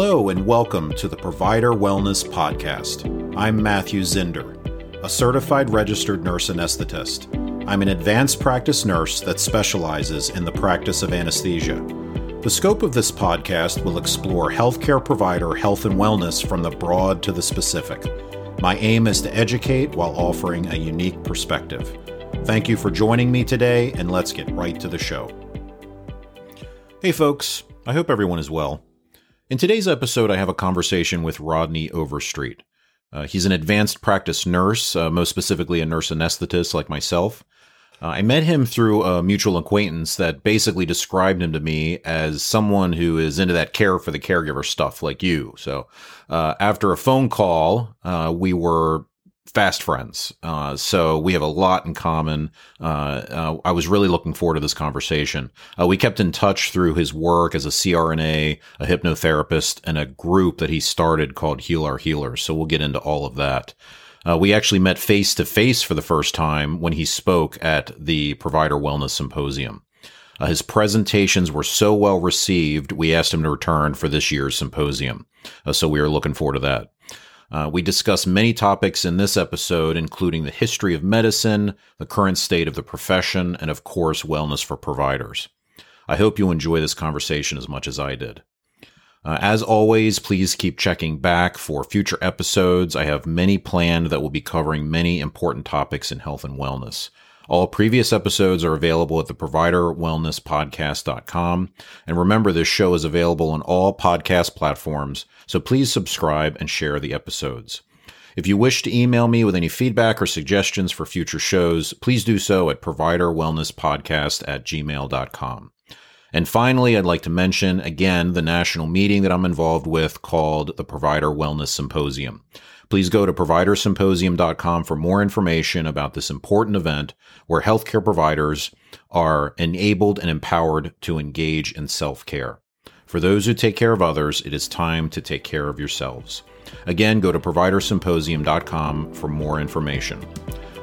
Hello, and welcome to the Provider Wellness Podcast. I'm Matthew Zinder, a certified registered nurse anesthetist. I'm an advanced practice nurse that specializes in the practice of anesthesia. The scope of this podcast will explore healthcare provider health and wellness from the broad to the specific. My aim is to educate while offering a unique perspective. Thank you for joining me today, and let's get right to the show. Hey, folks, I hope everyone is well. In today's episode, I have a conversation with Rodney Overstreet. Uh, he's an advanced practice nurse, uh, most specifically a nurse anesthetist like myself. Uh, I met him through a mutual acquaintance that basically described him to me as someone who is into that care for the caregiver stuff like you. So, uh, after a phone call, uh, we were fast friends. Uh, so we have a lot in common. Uh, uh, I was really looking forward to this conversation. Uh, we kept in touch through his work as a CRNA, a hypnotherapist, and a group that he started called Heal Our Healers. So we'll get into all of that. Uh, we actually met face to face for the first time when he spoke at the Provider Wellness Symposium. Uh, his presentations were so well received, we asked him to return for this year's symposium. so we are looking forward to that. Uh, we discuss many topics in this episode, including the history of medicine, the current state of the profession, and of course, wellness for providers. I hope you enjoy this conversation as much as I did. Uh, as always, please keep checking back for future episodes. I have many planned that will be covering many important topics in health and wellness. All previous episodes are available at the providerwellnesspodcast.com. And remember, this show is available on all podcast platforms, so please subscribe and share the episodes. If you wish to email me with any feedback or suggestions for future shows, please do so at providerwellnesspodcast at gmail.com. And finally, I'd like to mention again the national meeting that I'm involved with called the Provider Wellness Symposium. Please go to providersymposium.com for more information about this important event where healthcare providers are enabled and empowered to engage in self care. For those who take care of others, it is time to take care of yourselves. Again, go to providersymposium.com for more information.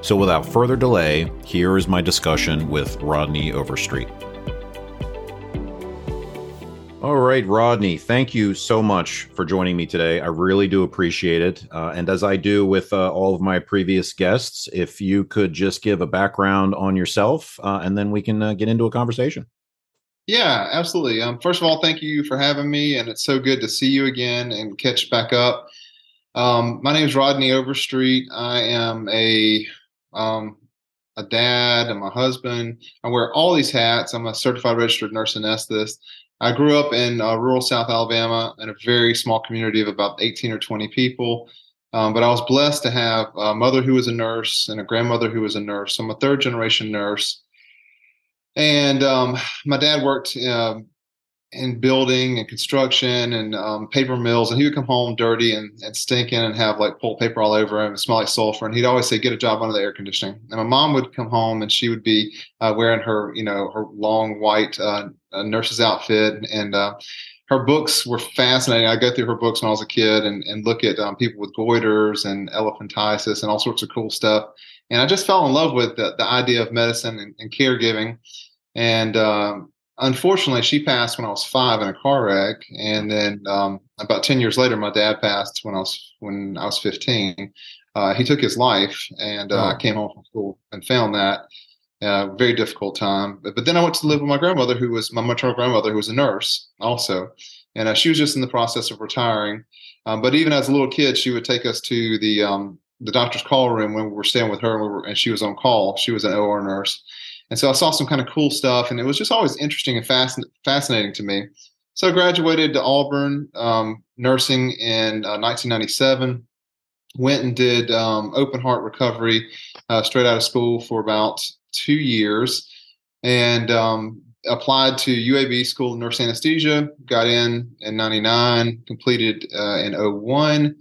So, without further delay, here is my discussion with Rodney Overstreet. All right, Rodney, thank you so much for joining me today. I really do appreciate it. Uh, and as I do with uh, all of my previous guests, if you could just give a background on yourself uh, and then we can uh, get into a conversation. Yeah, absolutely. Um, first of all, thank you for having me. And it's so good to see you again and catch back up. Um, my name is Rodney Overstreet. I am a um, a dad and my husband. I wear all these hats. I'm a certified registered nurse anesthetist. I grew up in uh, rural South Alabama in a very small community of about 18 or 20 people. Um, but I was blessed to have a mother who was a nurse and a grandmother who was a nurse. So I'm a third generation nurse. And um, my dad worked uh, in building and construction and um, paper mills, and he would come home dirty and, and stinking and have like pulled paper all over him and smell like sulfur. And he'd always say, "Get a job under the air conditioning." And my mom would come home and she would be uh, wearing her, you know, her long white uh, nurse's outfit, and uh, her books were fascinating. I go through her books when I was a kid and, and look at um, people with goiters and elephantiasis and all sorts of cool stuff. And I just fell in love with the, the idea of medicine and, and caregiving. And um, unfortunately, she passed when I was five in a car wreck, and then um, about ten years later, my dad passed when I was when I was fifteen. Uh, he took his life, and uh, oh. I came home from school and found that. Uh, very difficult time. But, but, then I went to live with my grandmother, who was my maternal grandmother, who was a nurse also, and uh, she was just in the process of retiring. Um, but even as a little kid, she would take us to the um, the doctor's call room when we were staying with her, and, we were, and she was on call. She was an OR nurse, and so I saw some kind of cool stuff, and it was just always interesting and fascin- fascinating to me. So I graduated to Auburn um, nursing in uh, 1997. Went and did um, open heart recovery uh, straight out of school for about two years, and um, applied to UAB School of Nurse Anesthesia. Got in in '99, completed uh, in 01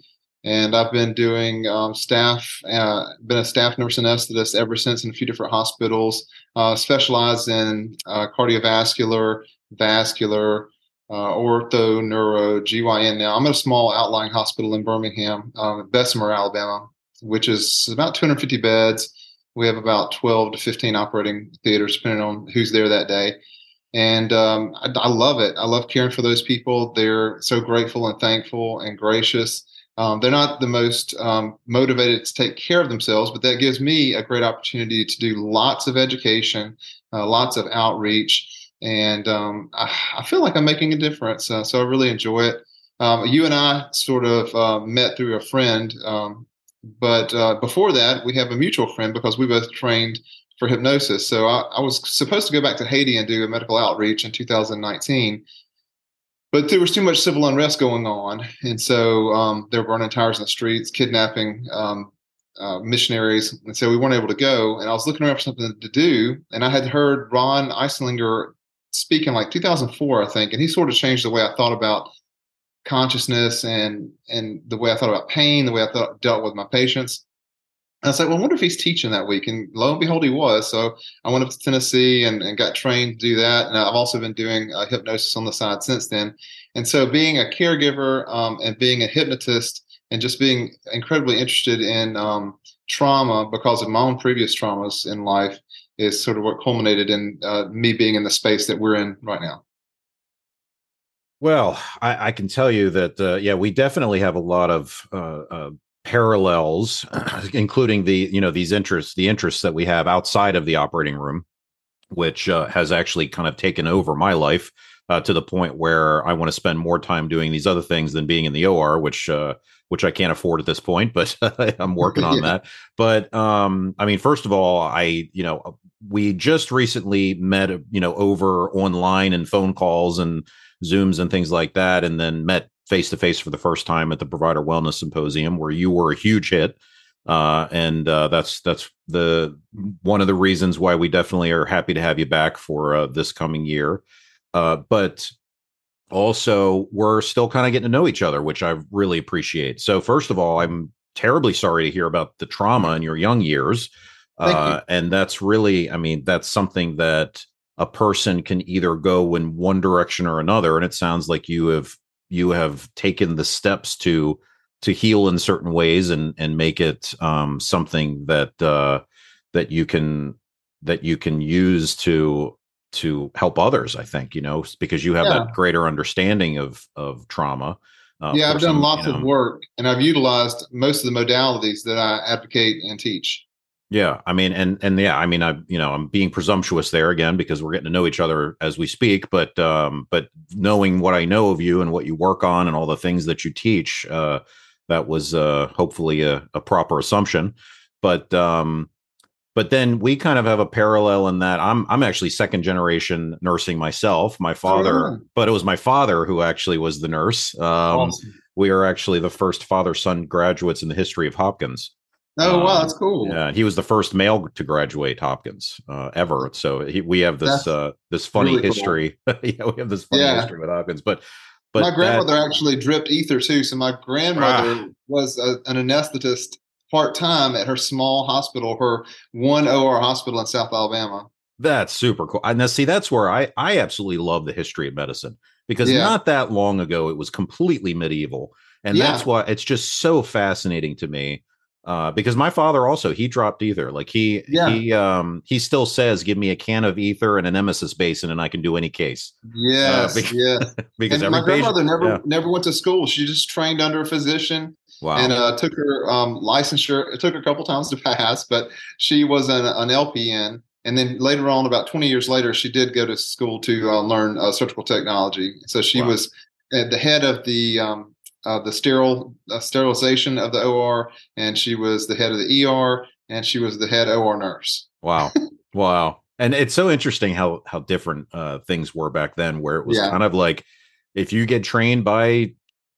and I've been doing um, staff, uh, been a staff nurse anesthetist ever since in a few different hospitals uh, specialize in uh, cardiovascular, vascular, uh, ortho, neuro, GYN. Now, I'm at a small outlying hospital in Birmingham, um, Bessemer, Alabama, which is about 250 beds. We have about 12 to 15 operating theaters, depending on who's there that day. and um, I, I, love it. I love caring for those people. They're so grateful and thankful and gracious. Um, they're not the most um, motivated to take care of themselves, but that gives me a great opportunity to do lots of education, uh, lots of outreach, and um, I, I, feel like I'm making a difference. Uh, so I really enjoy it. Um, you and I sort of uh, met through a friend, um, but uh, before that, we have a mutual friend because we both trained for hypnosis. So I, I, was supposed to go back to Haiti and do a medical outreach in 2019, but there was too much civil unrest going on, and so um, they were burning tires in the streets, kidnapping um, uh, missionaries, and so we weren't able to go. And I was looking around for something to do, and I had heard Ron Eslinger speak in like 2004, I think, and he sort of changed the way I thought about consciousness and and the way I thought about pain, the way I thought dealt with my patients. I was like, well, I wonder if he's teaching that week. And lo and behold, he was. So I went up to Tennessee and, and got trained to do that. And I've also been doing uh, hypnosis on the side since then. And so being a caregiver um, and being a hypnotist and just being incredibly interested in um, trauma because of my own previous traumas in life is sort of what culminated in uh, me being in the space that we're in right now. Well, I, I can tell you that, uh, yeah, we definitely have a lot of uh, uh parallels, including the you know these interests, the interests that we have outside of the operating room, which uh, has actually kind of taken over my life uh, to the point where I want to spend more time doing these other things than being in the OR, which uh, which I can't afford at this point, but I'm working on yeah. that. But um, I mean, first of all, I you know we just recently met you know over online and phone calls and zooms and things like that and then met face to face for the first time at the Provider Wellness Symposium, where you were a huge hit. Uh, and uh, that's that's the one of the reasons why we definitely are happy to have you back for uh, this coming year. Uh, but also, we're still kind of getting to know each other, which I really appreciate. So, first of all, I'm terribly sorry to hear about the trauma in your young years. Uh, you. And that's really, I mean, that's something that a person can either go in one direction or another. And it sounds like you have you have taken the steps to to heal in certain ways and and make it um, something that uh, that you can that you can use to to help others. I think you know because you have yeah. that greater understanding of of trauma. Uh, yeah, I've done some, lots you know, of work, and I've utilized most of the modalities that I advocate and teach. Yeah, I mean, and and yeah, I mean, I you know, I'm being presumptuous there again because we're getting to know each other as we speak. But um, but knowing what I know of you and what you work on and all the things that you teach, uh, that was uh, hopefully a, a proper assumption. But um, but then we kind of have a parallel in that I'm I'm actually second generation nursing myself. My father, oh. but it was my father who actually was the nurse. Um, awesome. We are actually the first father son graduates in the history of Hopkins. Oh wow, um, that's cool. Yeah, he was the first male to graduate Hopkins uh, ever. So he, we have this uh, this funny really history. Cool. yeah, we have this funny yeah. history with Hopkins. But but my grandmother that, actually dripped ether too. So my grandmother ah. was a, an anesthetist part time at her small hospital, her one OR hospital in South Alabama. That's super cool. And now see, that's where I I absolutely love the history of medicine because yeah. not that long ago it was completely medieval, and yeah. that's why it's just so fascinating to me uh, because my father also he dropped ether. Like he yeah. he um he still says, "Give me a can of ether and an emesis basin, and I can do any case." Yes, uh, because, yeah. because my grandmother patient, never yeah. never went to school. She just trained under a physician. Wow. And uh, took her um, licensure. It took her a couple times to pass, but she was an, an LPN. And then later on, about 20 years later, she did go to school to uh, learn uh, surgical technology. So she wow. was at the head of the um, uh, the sterile uh, sterilization of the OR, and she was the head of the ER, and she was the head OR nurse. Wow, wow! And it's so interesting how how different uh, things were back then, where it was yeah. kind of like if you get trained by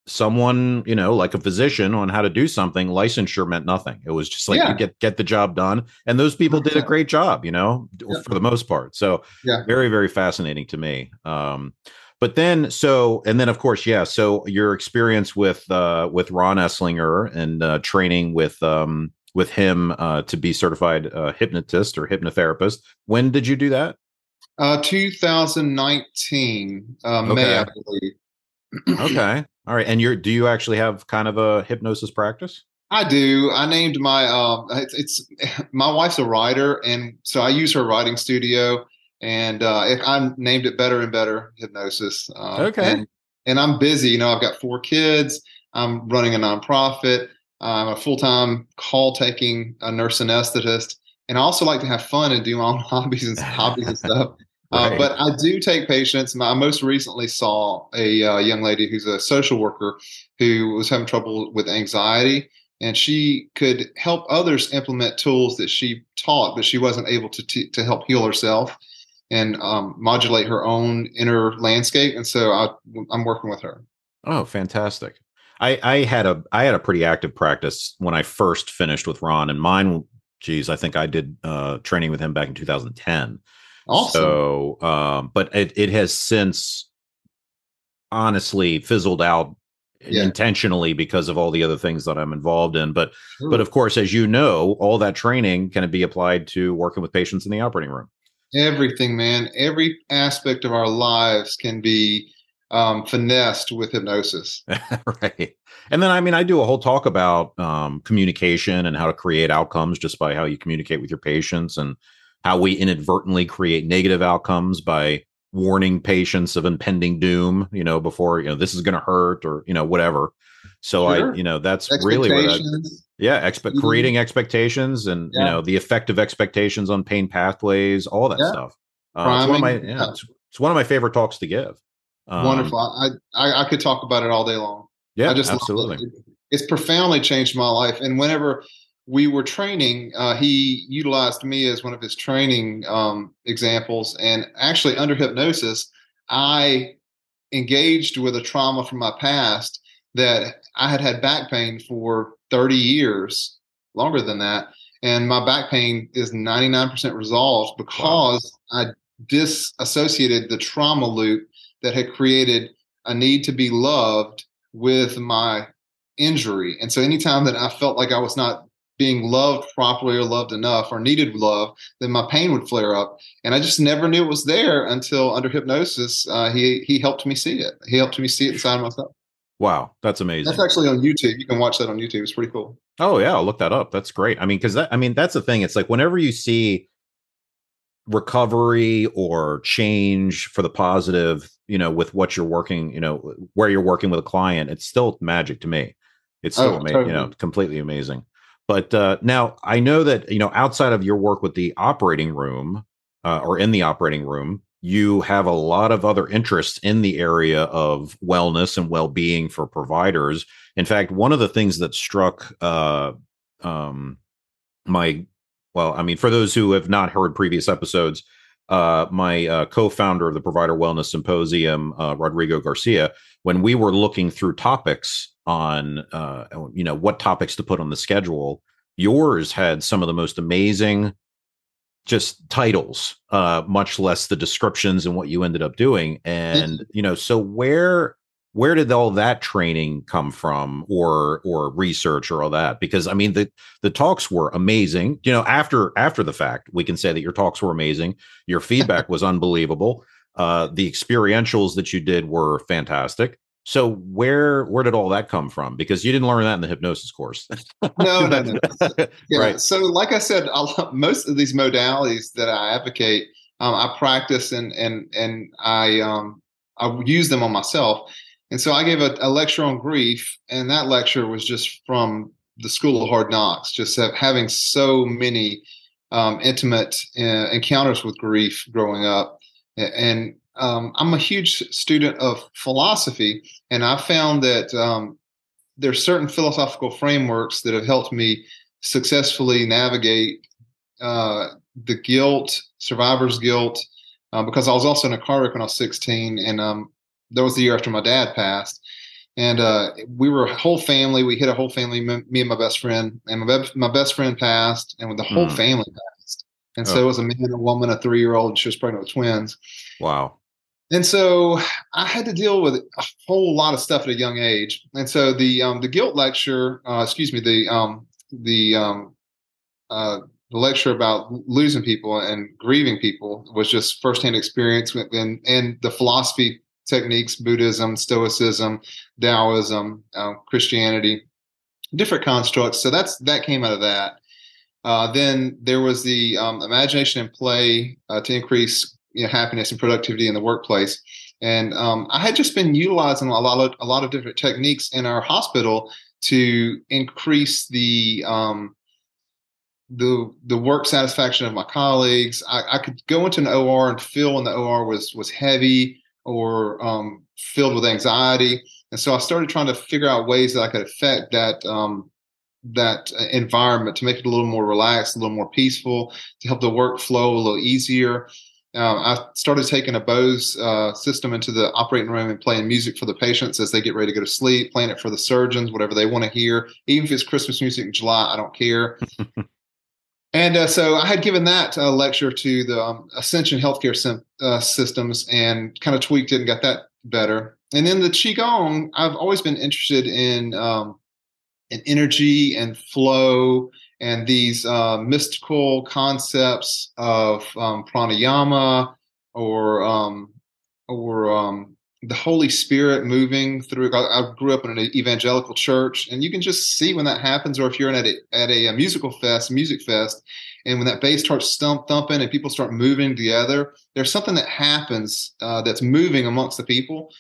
someone you know like a physician on how to do something licensure meant nothing it was just like yeah. you get get the job done and those people did a great job you know for the most part so yeah. very very fascinating to me um but then, so and then, of course, yeah. So your experience with uh, with Ron Eslinger and uh, training with um, with him uh, to be certified uh, hypnotist or hypnotherapist. When did you do that? Uh, 2019 uh, okay. May, I believe. okay, all right. And you're do you actually have kind of a hypnosis practice? I do. I named my um, it's, it's my wife's a writer, and so I use her writing studio and uh, I named it Better and Better Hypnosis. Uh, okay. And, and, I'm busy. You know, I've got four kids. I'm running a nonprofit. I'm a full time call taking a nurse anesthetist, and I also like to have fun and do my own hobbies and hobbies and stuff. Uh, right. Uh, but I do take patients. I most recently saw a uh, young lady who's a social worker who was having trouble with anxiety, and she could help others implement tools that she taught, but she wasn't able to t- to help heal herself and um, modulate her own inner landscape. And so I, I'm working with her. Oh, fantastic! I, I had a I had a pretty active practice when I first finished with Ron, and mine, geez, I think I did uh, training with him back in 2010. Awesome. So, um, but it it has since honestly fizzled out yeah. intentionally because of all the other things that I'm involved in. But sure. but of course, as you know, all that training can be applied to working with patients in the operating room. Everything, man. Every aspect of our lives can be um, finessed with hypnosis. right. And then, I mean, I do a whole talk about um, communication and how to create outcomes just by how you communicate with your patients and how we inadvertently create negative outcomes by warning patients of impending doom, you know, before, you know, this is going to hurt or, you know, whatever. So sure. I, you know, that's really what I, yeah, expect mm-hmm. creating expectations and, yeah. you know, the effect of expectations on pain pathways, all that yeah. stuff. Uh, it's one of my, yeah, it's, it's, one of my favorite talks to give. Um, Wonderful. I, I, I could talk about it all day long. Yeah, I just absolutely. It. It's profoundly changed my life. And whenever we were training, uh, he utilized me as one of his training um, examples. And actually, under hypnosis, I engaged with a trauma from my past that I had had back pain for 30 years, longer than that. And my back pain is 99% resolved because wow. I disassociated the trauma loop that had created a need to be loved with my injury. And so anytime that I felt like I was not being loved properly or loved enough or needed love, then my pain would flare up. And I just never knew it was there until under hypnosis, uh, he he helped me see it. He helped me see it inside of myself. Wow, that's amazing. That's actually on YouTube. You can watch that on YouTube. It's pretty cool. Oh yeah, I'll look that up. That's great. I mean, because that I mean that's the thing. It's like whenever you see recovery or change for the positive, you know, with what you're working, you know, where you're working with a client, it's still magic to me. It's still oh, amazing, totally. you know, completely amazing. But uh, now I know that you know outside of your work with the operating room uh, or in the operating room, you have a lot of other interests in the area of wellness and well-being for providers. In fact, one of the things that struck uh, um, my well, I mean, for those who have not heard previous episodes, uh, my uh, co-founder of the Provider Wellness Symposium, uh, Rodrigo Garcia, when we were looking through topics on uh, you know what topics to put on the schedule yours had some of the most amazing just titles uh much less the descriptions and what you ended up doing. And you know so where where did all that training come from or or research or all that? Because i mean the the talks were amazing. You know after after the fact we can say that your talks were amazing. Your feedback was unbelievable. Uh the experientials that you did were fantastic so where where did all that come from? Because you didn't learn that in the hypnosis course. no, no, no. Yeah. Right. So, like I said, I'll, most of these modalities that I advocate, um, I practice and and and I um, I use them on myself. And so I gave a, a, lecture on grief, and that lecture was just from the School of Hard Knocks, just having so many um, intimate uh, encounters with grief growing up, and um, I'm a huge student of philosophy, and I found that um, there's certain philosophical frameworks that have helped me successfully navigate uh, the guilt, survivor's guilt, uh, because I was also in a car wreck when I was 16, and um, that was the year after my dad passed. And uh, we were a whole family. We hit a whole family, me and my best friend. And my, be- my best friend passed, and the whole mm. family passed. And oh. so it was a man, a woman, a three year old, and she was pregnant with twins. Wow. And so I had to deal with a whole lot of stuff at a young age. And so the um, the guilt lecture, uh, excuse me, the um, the um, uh, the lecture about losing people and grieving people was just firsthand experience and and the philosophy techniques, Buddhism, Stoicism, Taoism, uh, Christianity, different constructs. So that's that came out of that. Uh, then there was the um, imagination and play uh, to increase you know, happiness and productivity in the workplace. And um, I had just been utilizing a lot of a lot of different techniques in our hospital to increase the um, the the work satisfaction of my colleagues. I, I, could go into an OR and feel when the OR was was heavy or um, filled with anxiety, and so I started trying to figure out ways that I could affect that um, that environment to make it a little more relaxed, a little more peaceful, to help the workflow a little easier. Um, I started taking a Bose uh, system into the operating room and playing music for the patients as they get ready to go to sleep, playing it for the surgeons, whatever they want to hear. Even if it's Christmas music in July, I don't care. and uh, so I had given that uh, lecture to the um, Ascension Healthcare sim- uh, Systems and kind of tweaked it and got that better. And then the Qigong, I've always been interested in, um, in energy and flow and these uh, mystical concepts of um, pranayama or um, or um, the Holy Spirit moving through. I, grew up in an evangelical church, and you can just see when that happens. Or if you're at a, at a, a musical fest, music fest, and when that bass starts stump thumping and people start moving together, there's something that happens uh, that's moving amongst the people.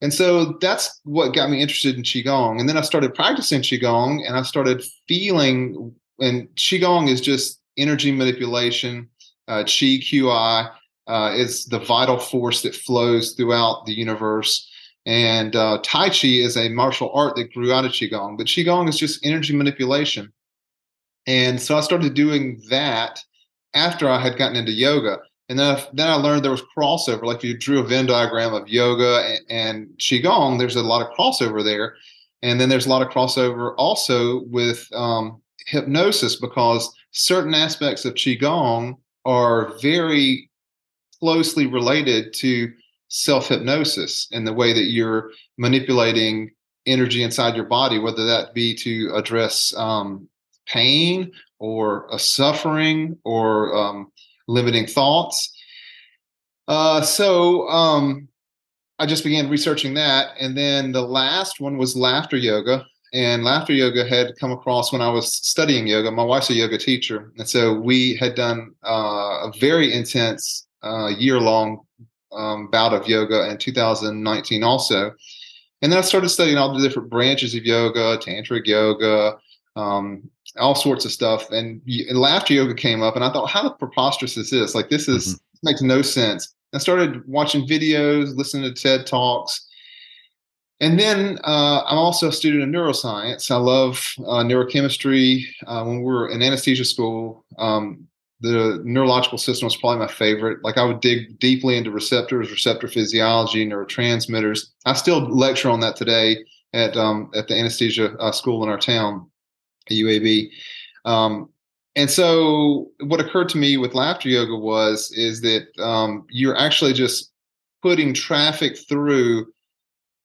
And so that's what got me interested in Qigong. And then I started practicing Qigong and I started feeling and qigong is just energy manipulation. Uh, qi qi uh, is the vital force that flows throughout the universe. And uh, Tai Chi is a martial art that grew out of Qigong, but Qigong is just energy manipulation. And so I started doing that after I had gotten into yoga. And then I, then I learned there was crossover. Like you drew a Venn diagram of yoga and, and Qigong, there's a lot of crossover there. And then there's a lot of crossover also with um, hypnosis because certain aspects of qigong are very closely related to self hypnosis and the way that you're manipulating energy inside your body, whether that be to address um, pain or a suffering or um, limiting thoughts. Uh, so um, I just began researching that, and then the last one was laughter yoga, and laughter yoga had come across when I was studying yoga. My wife's a yoga teacher, and so we had done uh, a very intense uh, year long um, bout of yoga in 2019 also. And then I started studying all the different branches of yoga, tantric yoga, um, all sorts of stuff. And, and, laughter yoga came up, and I thought, how preposterous is this? Like this is mm-hmm. makes no sense. I started watching videos, listening to TED talks and then uh, I'm also a student of neuroscience. I love uh, neurochemistry. Uh, when we were in anesthesia school, um, the neurological system was probably my favorite. Like I would dig deeply into receptors, receptor physiology, neurotransmitters. I still lecture on that today at um, at the anesthesia uh, school in our town, UAB. Um, and so, what occurred to me with laughter yoga was is that um, you're actually just putting traffic through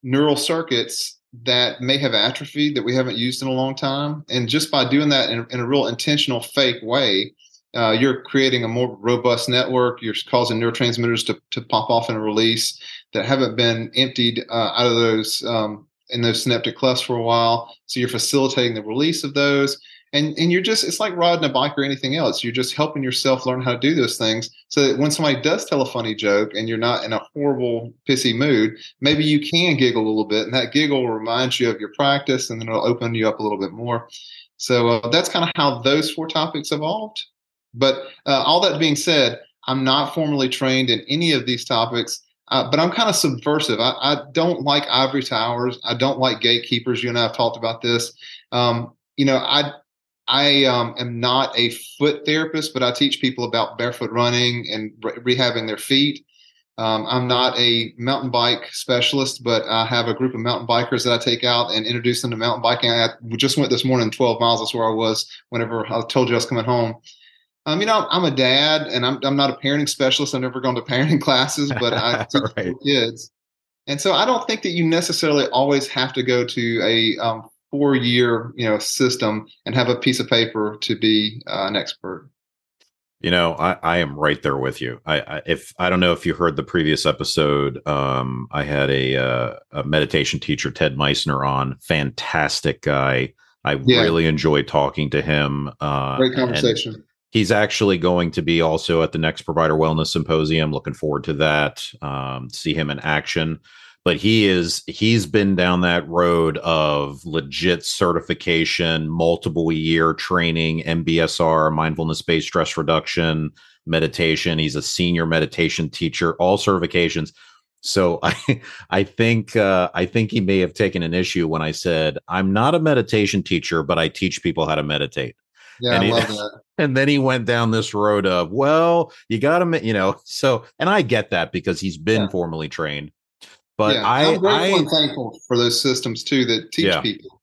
neural circuits that may have atrophied that we haven't used in a long time. And just by doing that in, in a real intentional, fake way, uh, you're creating a more robust network. You're causing neurotransmitters to, to pop off and release that haven't been emptied uh, out of those um, in those synaptic clefts for a while. So you're facilitating the release of those and and you're just it's like riding a bike or anything else you're just helping yourself learn how to do those things so that when somebody does tell a funny joke and you're not in a horrible pissy mood maybe you can giggle a little bit and that giggle reminds you of your practice and then it'll open you up a little bit more so uh, that's kind of how those four topics evolved but uh, all that being said i'm not formally trained in any of these topics uh, but I'm kind of subversive. I, I, don't like ivory towers. I don't like gatekeepers. You and I have talked about this. Um, you know, I I um, am not a foot therapist, but I teach people about barefoot running and re- rehabbing their feet. Um, I'm not a mountain bike specialist, but I have a group of mountain bikers that I take out and introduce them to mountain biking. I just went this morning 12 miles. That's where I was whenever I told you I was coming home. Um, you know, I'm a dad and I'm, I'm not a parenting specialist. I've never gone to parenting classes, but I teach right. kids. And so I don't think that you necessarily always have to go to a um, four year you know system and have a piece of paper to be uh, an expert you know I, I am right there with you I, I, if i don't know if you heard the previous episode um, i had a, uh, a meditation teacher ted meissner on fantastic guy i yeah. really enjoyed talking to him uh, great conversation He's actually going to be also at the next Provider Wellness Symposium. Looking forward to that. Um, see him in action. But he is he's been down that road of legit certification, multiple year training, MBSR, mindfulness based stress reduction, meditation. He's a senior meditation teacher, all certifications. So I I think uh, I think he may have taken an issue when I said I'm not a meditation teacher, but I teach people how to meditate. Yeah, and he. And then he went down this road of well, you got to you know. So and I get that because he's been Yeah. formally trained. But yeah, I I'm grateful I and thankful for those systems too that teach Yeah. people.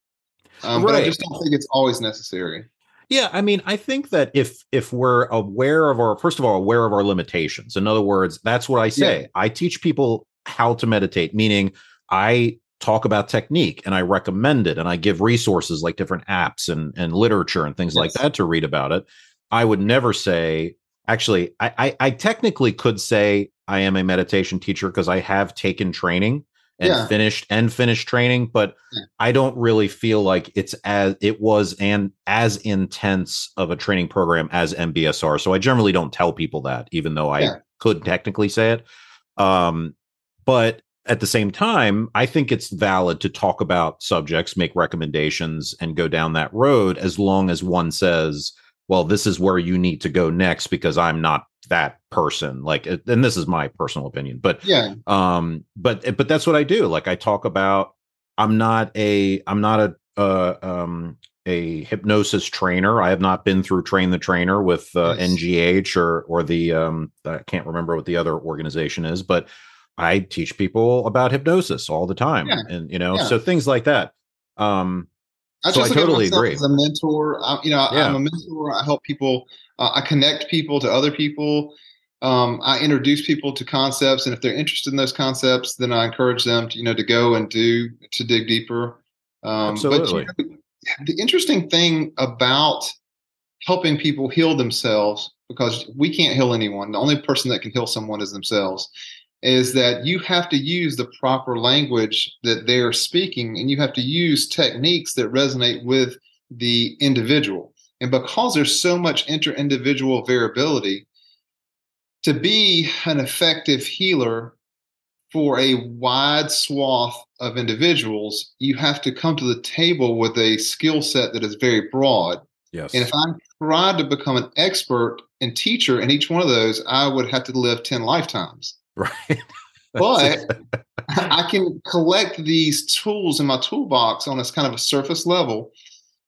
Um, But I just don't think it's always necessary. Yeah, I mean, I think that if if we're aware of our first of all aware of our limitations. In other words, that's what I say. Yeah. I teach people how to meditate, meaning I talk about technique and I recommend it and I give resources like different apps and and literature and things like that to read about it. I would never say actually I I, I technically could say I am a meditation teacher because I have taken training and Yeah. finished and finished training, but Yeah. I don't really feel like it's as it was and as intense of a training program as MBSR. So I generally don't tell people that, even though I Yeah. could technically say it. Um, but at the same time, I think it's valid to talk about subjects, make recommendations, and go down that road as long as one says, well, this is where you need to go next because I'm not that person. Like, and this is my personal opinion, but Yeah, um but but that's what i do like i talk about i'm not a i'm not a uh um a hypnosis trainer i have not been through train the trainer with uh, ngh or or the um i can't remember what the other organization is but i teach people about hypnosis all the time Yeah. and you know Yeah. so things like that um I So just I totally agree. as a mentor. I, you know, Yeah. I'm a mentor. I help people. Uh, I connect people to other people. Um, I introduce people to concepts, and if they're interested in those concepts, then I encourage them to you know to go and do to dig deeper. Um, Absolutely. But you know, the interesting thing about helping people heal themselves, because we can't heal anyone. The only person that can heal someone is themselves. Is that you have to use the proper language that they're speaking, and you have to use techniques that resonate with the individual. And because there's so much inter individual variability, to be an effective healer for a wide swath of individuals, you have to come to the table with a skill set that is very broad. yes And if I tried to become an expert and teacher in each one of those, I would have to live 10 lifetimes. right But I can collect these tools in my toolbox on this kind of a surface level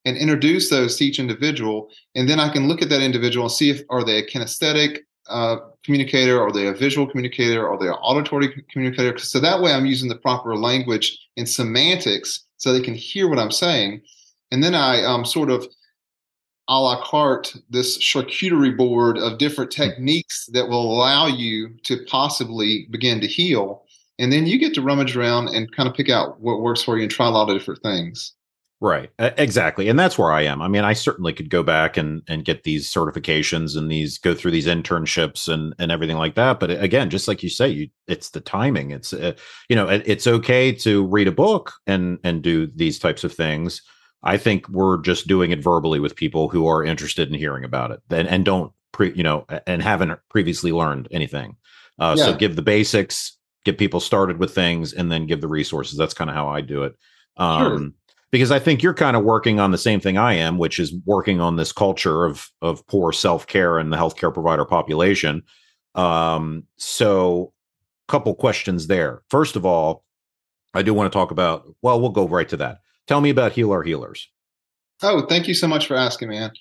and introduce those to each individual. And then I can look at that individual and see if are they a kinesthetic uh, communicator, are they a visual communicator, are they an auditory communicator? So that way I'm using the proper language and semantics so they can hear what I'm saying. And then I um, sort of a la carte this charcuterie board of different techniques that will allow you to possibly begin to heal. And then you get to rummage around and kind of pick out what works for you and try a lot of different things. Right. Exactly. And that's where I am. I mean, I certainly could go back and and get these certifications and these go through these internships and and everything like that. But again, just like you say, you it's the timing. It's uh, you know, it, it's okay to read a book and and do these types of things. I think we're just doing it verbally with people who are interested in hearing about it and and don't pre, you know, and haven't previously learned anything. Uh, So give the basics, get people started with things, and then give the resources. That's kind of how I do it. Um, because I think you're kind of working on the same thing I am, which is working on this culture of of poor self care in the healthcare provider population. Um, so, couple questions there. First of all, I do want to talk about. Well, we'll go right to that. Tell me about Heal Our Healers. Oh, thank you so much for asking, man.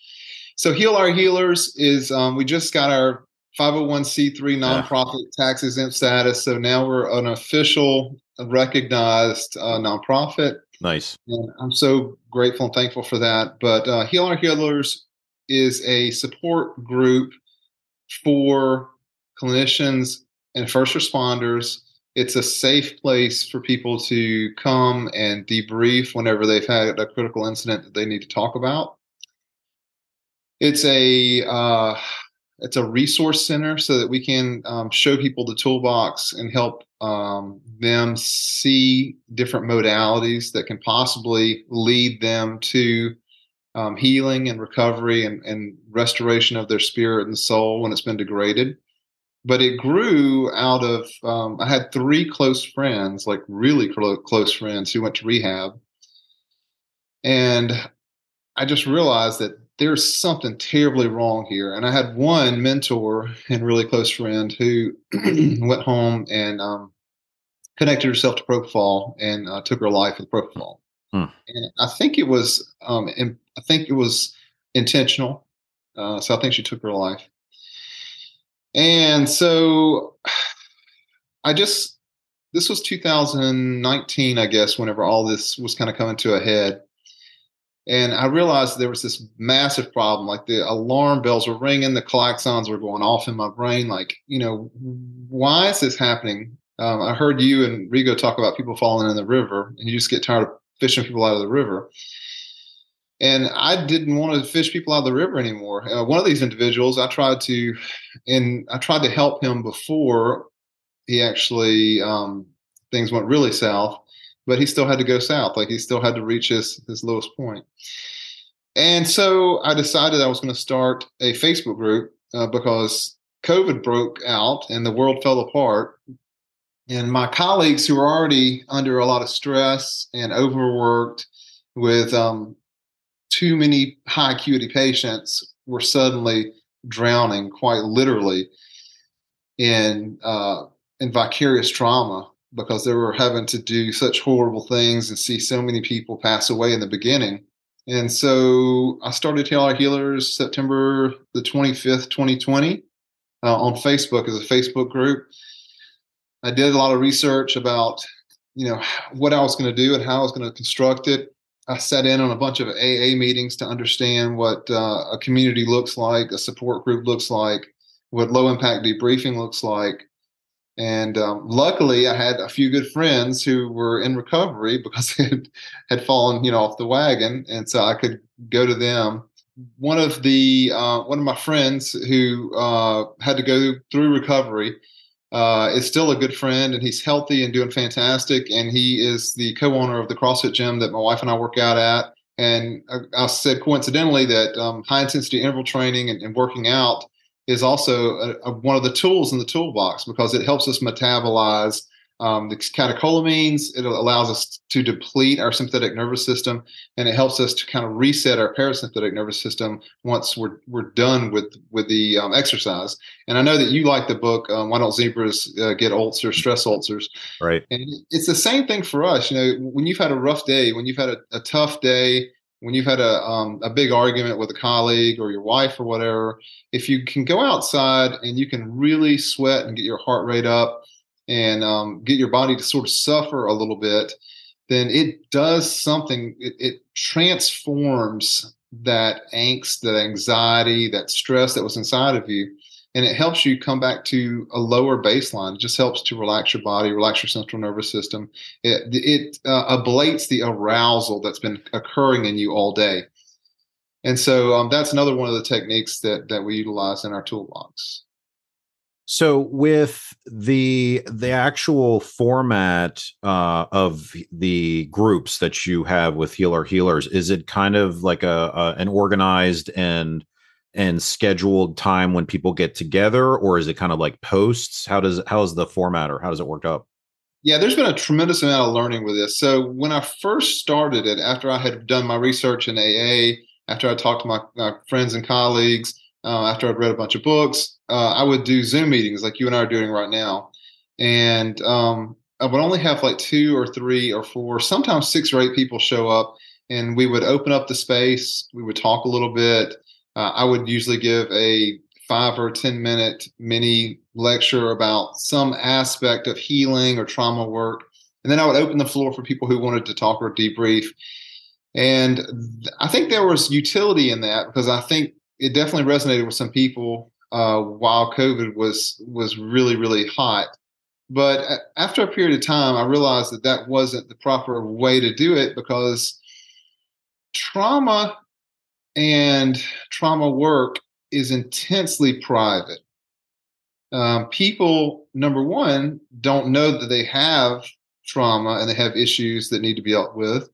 So, Heal Our Healers is um, we just got our 501c3 nonprofit tax exempt status. So now we're an official, recognized uh, nonprofit. Nice. I'm so grateful and thankful for that. But uh, Heal Our Healers is a support group for clinicians and first responders. It's a safe place for people to come and debrief whenever they've had a critical incident that they need to talk about. It's a uh, it's a resource center so that we can um, show people the toolbox and help um, them see different modalities that can possibly lead them to um, healing and recovery and, and restoration of their spirit and soul when it's been degraded. But it grew out of, um, I had three close friends, like really clo- close friends who went to rehab. And I just realized that there's something terribly wrong here. And I had one mentor and really close friend who went home and um, connected herself to propofol and uh, took her life with propofol. Hmm. And I think it was, um, I think it was intentional. Uh, so I think she took her life. And so I just, this was 2019, I guess, whenever all this was kind of coming to a head. And I realized there was this massive problem. Like the alarm bells were ringing, the klaxons were going off in my brain. Like, you know, why is this happening? Um, I heard you and Rigo talk about people falling in the river, and you just get tired of fishing people out of the river. And I didn't want to fish people out of the river anymore. Uh, one of these individuals, I tried to, and I tried to help him before he actually um, things went really south, but he still had to go south. Like he still had to reach his his lowest point. And so I decided I was going to start a Facebook group uh, because COVID broke out and the world fell apart and my colleagues who were already under a lot of stress and overworked with um, too many high acuity patients were suddenly drowning quite literally in uh, in vicarious trauma because they were having to do such horrible things and see so many people pass away in the beginning. And so I started Heal Healers September the 25th, 2020 uh, on Facebook as a Facebook group. I did a lot of research about, you know, what I was going to do and how I was going to construct it. I sat in on a bunch of AA meetings to understand what uh, a community looks like, a support group looks like, what low impact debriefing looks like. And um, luckily, I had a few good friends who were in recovery because they had, had fallen, you know, off the wagon, and so I could go to them. One of the uh, one of my friends who uh, had to go through recovery uh, is still a good friend and he's healthy and doing fantastic. And he is the co-owner of the CrossFit gym that my wife and I work out at. And I, I said coincidentally that um, high intensity interval training and, and working out is also a, a, one of the tools in the toolbox because it helps us metabolize um, the catecholamines. It allows us to deplete our sympathetic nervous system, and it helps us to kind of reset our parasympathetic nervous system once we're we're done with with the um, exercise. And I know that you like the book. Um, Why don't zebras uh, get ulcers, stress ulcers? Right. And it's the same thing for us. You know, when you've had a rough day, when you've had a, a tough day. When you've had a um, a big argument with a colleague or your wife or whatever, if you can go outside and you can really sweat and get your heart rate up, and um, get your body to sort of suffer a little bit, then it does something. It, it transforms that angst, that anxiety, that stress that was inside of you, and it helps you come back to a lower baseline. It just helps to relax your body, relax your central nervous system. It, it uh, ablates the arousal that's been occurring in you all day. And so um, that's another one of the techniques that that we utilize in our toolbox. So with the the actual format uh, of the groups that you have with Heal Our Healers, is it kind of like a, a, an organized and and scheduled time when people get together, or is it kind of like posts? How does how is the format, or how does it work up? Yeah, there's been a tremendous amount of learning with this. So when I first started it, after I had done my research in AA, after I talked to my, my friends and colleagues, uh, after I'd read a bunch of books, uh, I would do Zoom meetings like you and I are doing right now. And um, I would only have like two or three or four, sometimes six or eight people show up. And we would open up the space. We would talk a little bit. Uh, I would usually give a five or 10 minute mini lecture about some aspect of healing or trauma work. And then I would open the floor for people who wanted to talk or debrief. And I think there was utility in that because I think it definitely resonated with some people uh, while COVID was was really really hot. But after a period of time, I realized that that wasn't the proper way to do it because trauma and trauma work is intensely private. Um, people, number one, don't know that they have trauma and they have issues that need to be dealt with.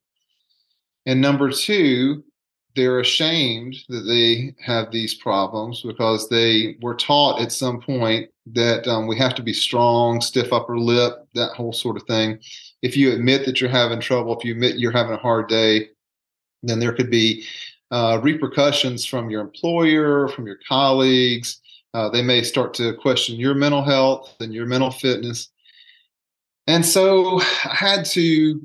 And number two, they're ashamed that they have these problems because they were taught at some point that um, we have to be strong, stiff upper lip, that whole sort of thing. If you admit that you're having trouble, if you admit you're having a hard day, then there could be uh, repercussions from your employer, from your colleagues. Uh, they may start to question your mental health and your mental fitness. And so I had to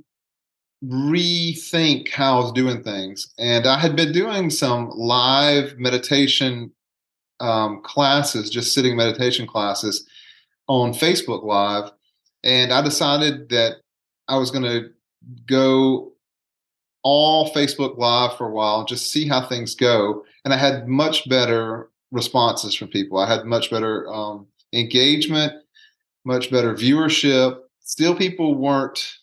rethink how I was doing things. And I had been doing some live meditation um, classes, just sitting meditation classes on Facebook Live. And I decided that I was going to go all Facebook Live for a while just see how things go. And I had much better responses from people. I had much better um, engagement, much better viewership. Still, people weren't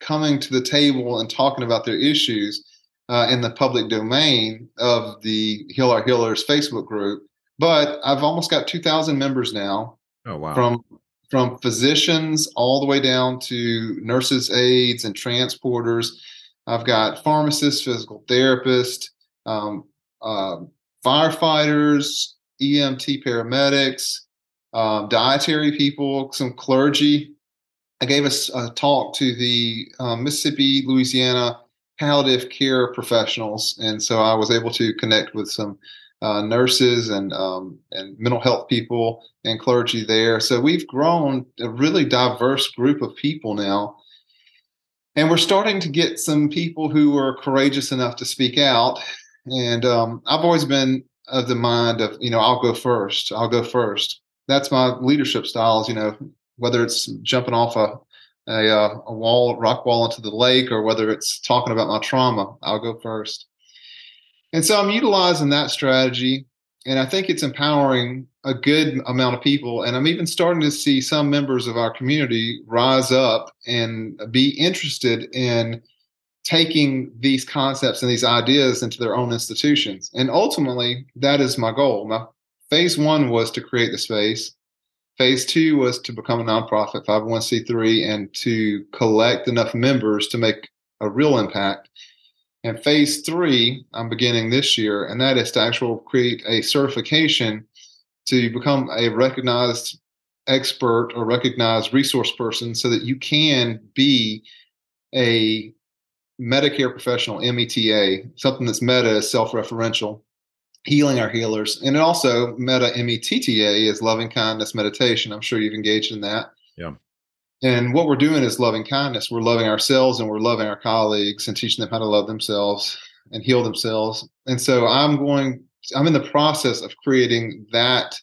coming to the table and talking about their issues uh, in the public domain of the Heal Our Healers Facebook group. But I've almost got 2,000 members now. Oh, wow. From from physicians all the way down to nurses, aides, and transporters. I've got pharmacists, physical therapists, um, uh, firefighters, EMT paramedics, um, dietary people, some clergy, I gave a, a talk to the um, Mississippi, Louisiana palliative care professionals, and so I was able to connect with some uh, nurses and um, and mental health people and clergy there. So we've grown a really diverse group of people now, and we're starting to get some people who are courageous enough to speak out. And um, I've always been of the mind of you know I'll go first. I'll go first. That's my leadership styles. You know, whether it's jumping off a a, uh, a wall, rock wall into the lake, or whether it's talking about my trauma, I'll go first. And so I'm utilizing that strategy, and I think it's empowering a good amount of people. And I'm even starting to see some members of our community rise up and be interested in taking these concepts and these ideas into their own institutions. And ultimately, that is my goal. My phase one was to create the space. Phase two was to become a nonprofit 501c3 and to collect enough members to make a real impact. And phase three, I'm beginning this year, and that is to actually create a certification to become a recognized expert or recognized resource person so that you can be a Medicare professional, META, something that's meta is self referential healing our healers. And also meta METTA is loving kindness meditation. I'm sure you've engaged in that. Yeah. And what we're doing is loving kindness. We're loving ourselves and we're loving our colleagues and teaching them how to love themselves and heal themselves. And so I'm going, I'm in the process of creating that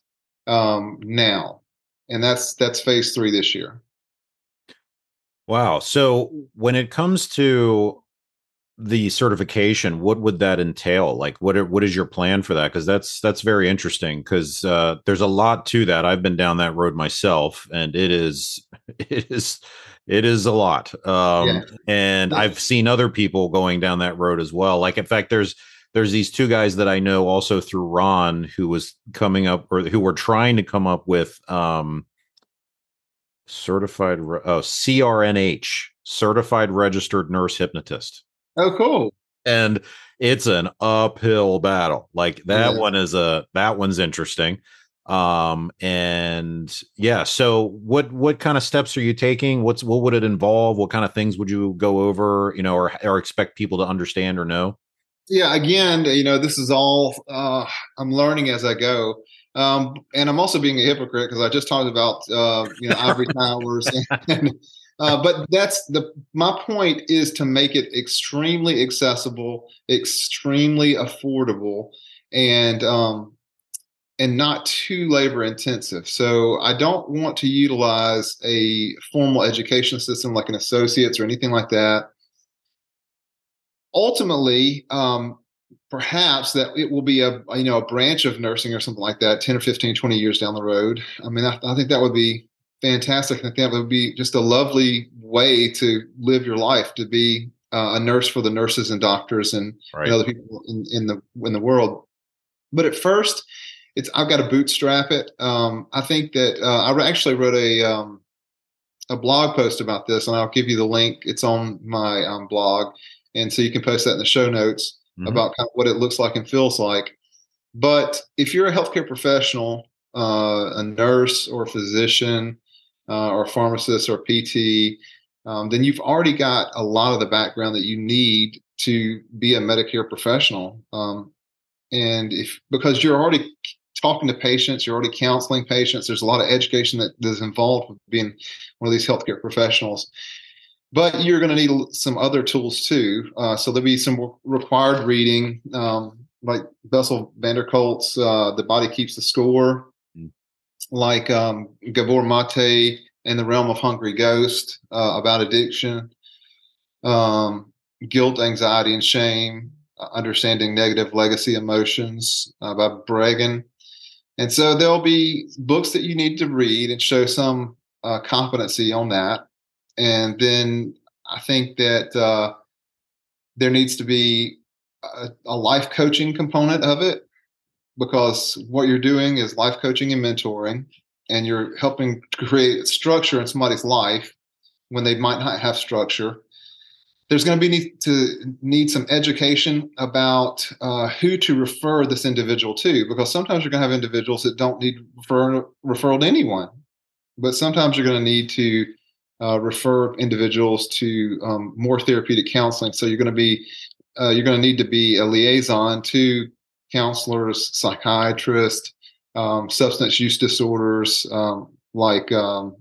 um, now. And that's that's phase three this year. Wow. So when it comes to the certification what would that entail? Like what are, what is your plan for that? Because that's that's very interesting because uh, there's a lot to that. I've been down that road myself and it is it is it is a lot. Um, yeah. and i've seen other people going down that road as well. Like in fact there's there's these two guys that i know also through ron who was coming up or who were trying to come up with um certified oh crnh certified registered nurse hypnotist Oh, cool. And it's an uphill battle. Like that yeah. one is a that one's interesting. Um and yeah, so what what kind of steps are you taking? What's what would it involve? What kind of things would you go over, you know, or or expect people to understand or know? Yeah, again, you know, this is all uh I'm learning as I go. Um, and I'm also being a hypocrite because I just talked about uh, you know ivory towers and, and uh, but that's the my point is to make it extremely accessible, extremely affordable, and um, and not too labor intensive. So I don't want to utilize a formal education system like an associate's or anything like that. Ultimately, um, perhaps that it will be a you know a branch of nursing or something like that 10 or 15 20 years down the road i mean i, I think that would be fantastic. I think that would be just a lovely way to live your life to be uh, a nurse for the nurses and doctors and, right. and other people in, in, the in the world. But at first, it's I've got to bootstrap it. Um, I think that uh, I actually wrote a um, a blog post about this, and I'll give you the link. It's on my um, blog, and so you can post that in the show notes. mm-hmm. about kind of what it looks like and feels like. But if you're a healthcare professional, uh, a nurse or a physician uh, or pharmacist or PT, um, then you've already got a lot of the background that you need to be a Medicare professional. Um, and if because you're already talking to patients, you're already counseling patients, there's a lot of education that is involved with being one of these healthcare professionals. But you're going to need some other tools too. Uh, so there'll be some required reading, um, like Bessel van der uh, "The Body Keeps the Score,". Like um, Gabor Mate in the realm of Hungry Ghost uh, about addiction, um, guilt, anxiety, and shame, uh, understanding negative legacy emotions uh, by Breggin. And so there'll be books that you need to read and show some uh, competency on that. And then I think that uh, there needs to be a, a life coaching component of it because what you're doing is life coaching and mentoring and you're helping create structure in somebody's life when they might not have structure. There's going to be need to need some education about uh, who to refer this individual to, because sometimes you're going to have individuals that don't need refer, referral to anyone, but sometimes you're going to need to uh, refer individuals to um, more therapeutic counseling. So you're going to be uh, you're going to need to be a liaison to counselors, psychiatrists, um, substance use disorders um, like um,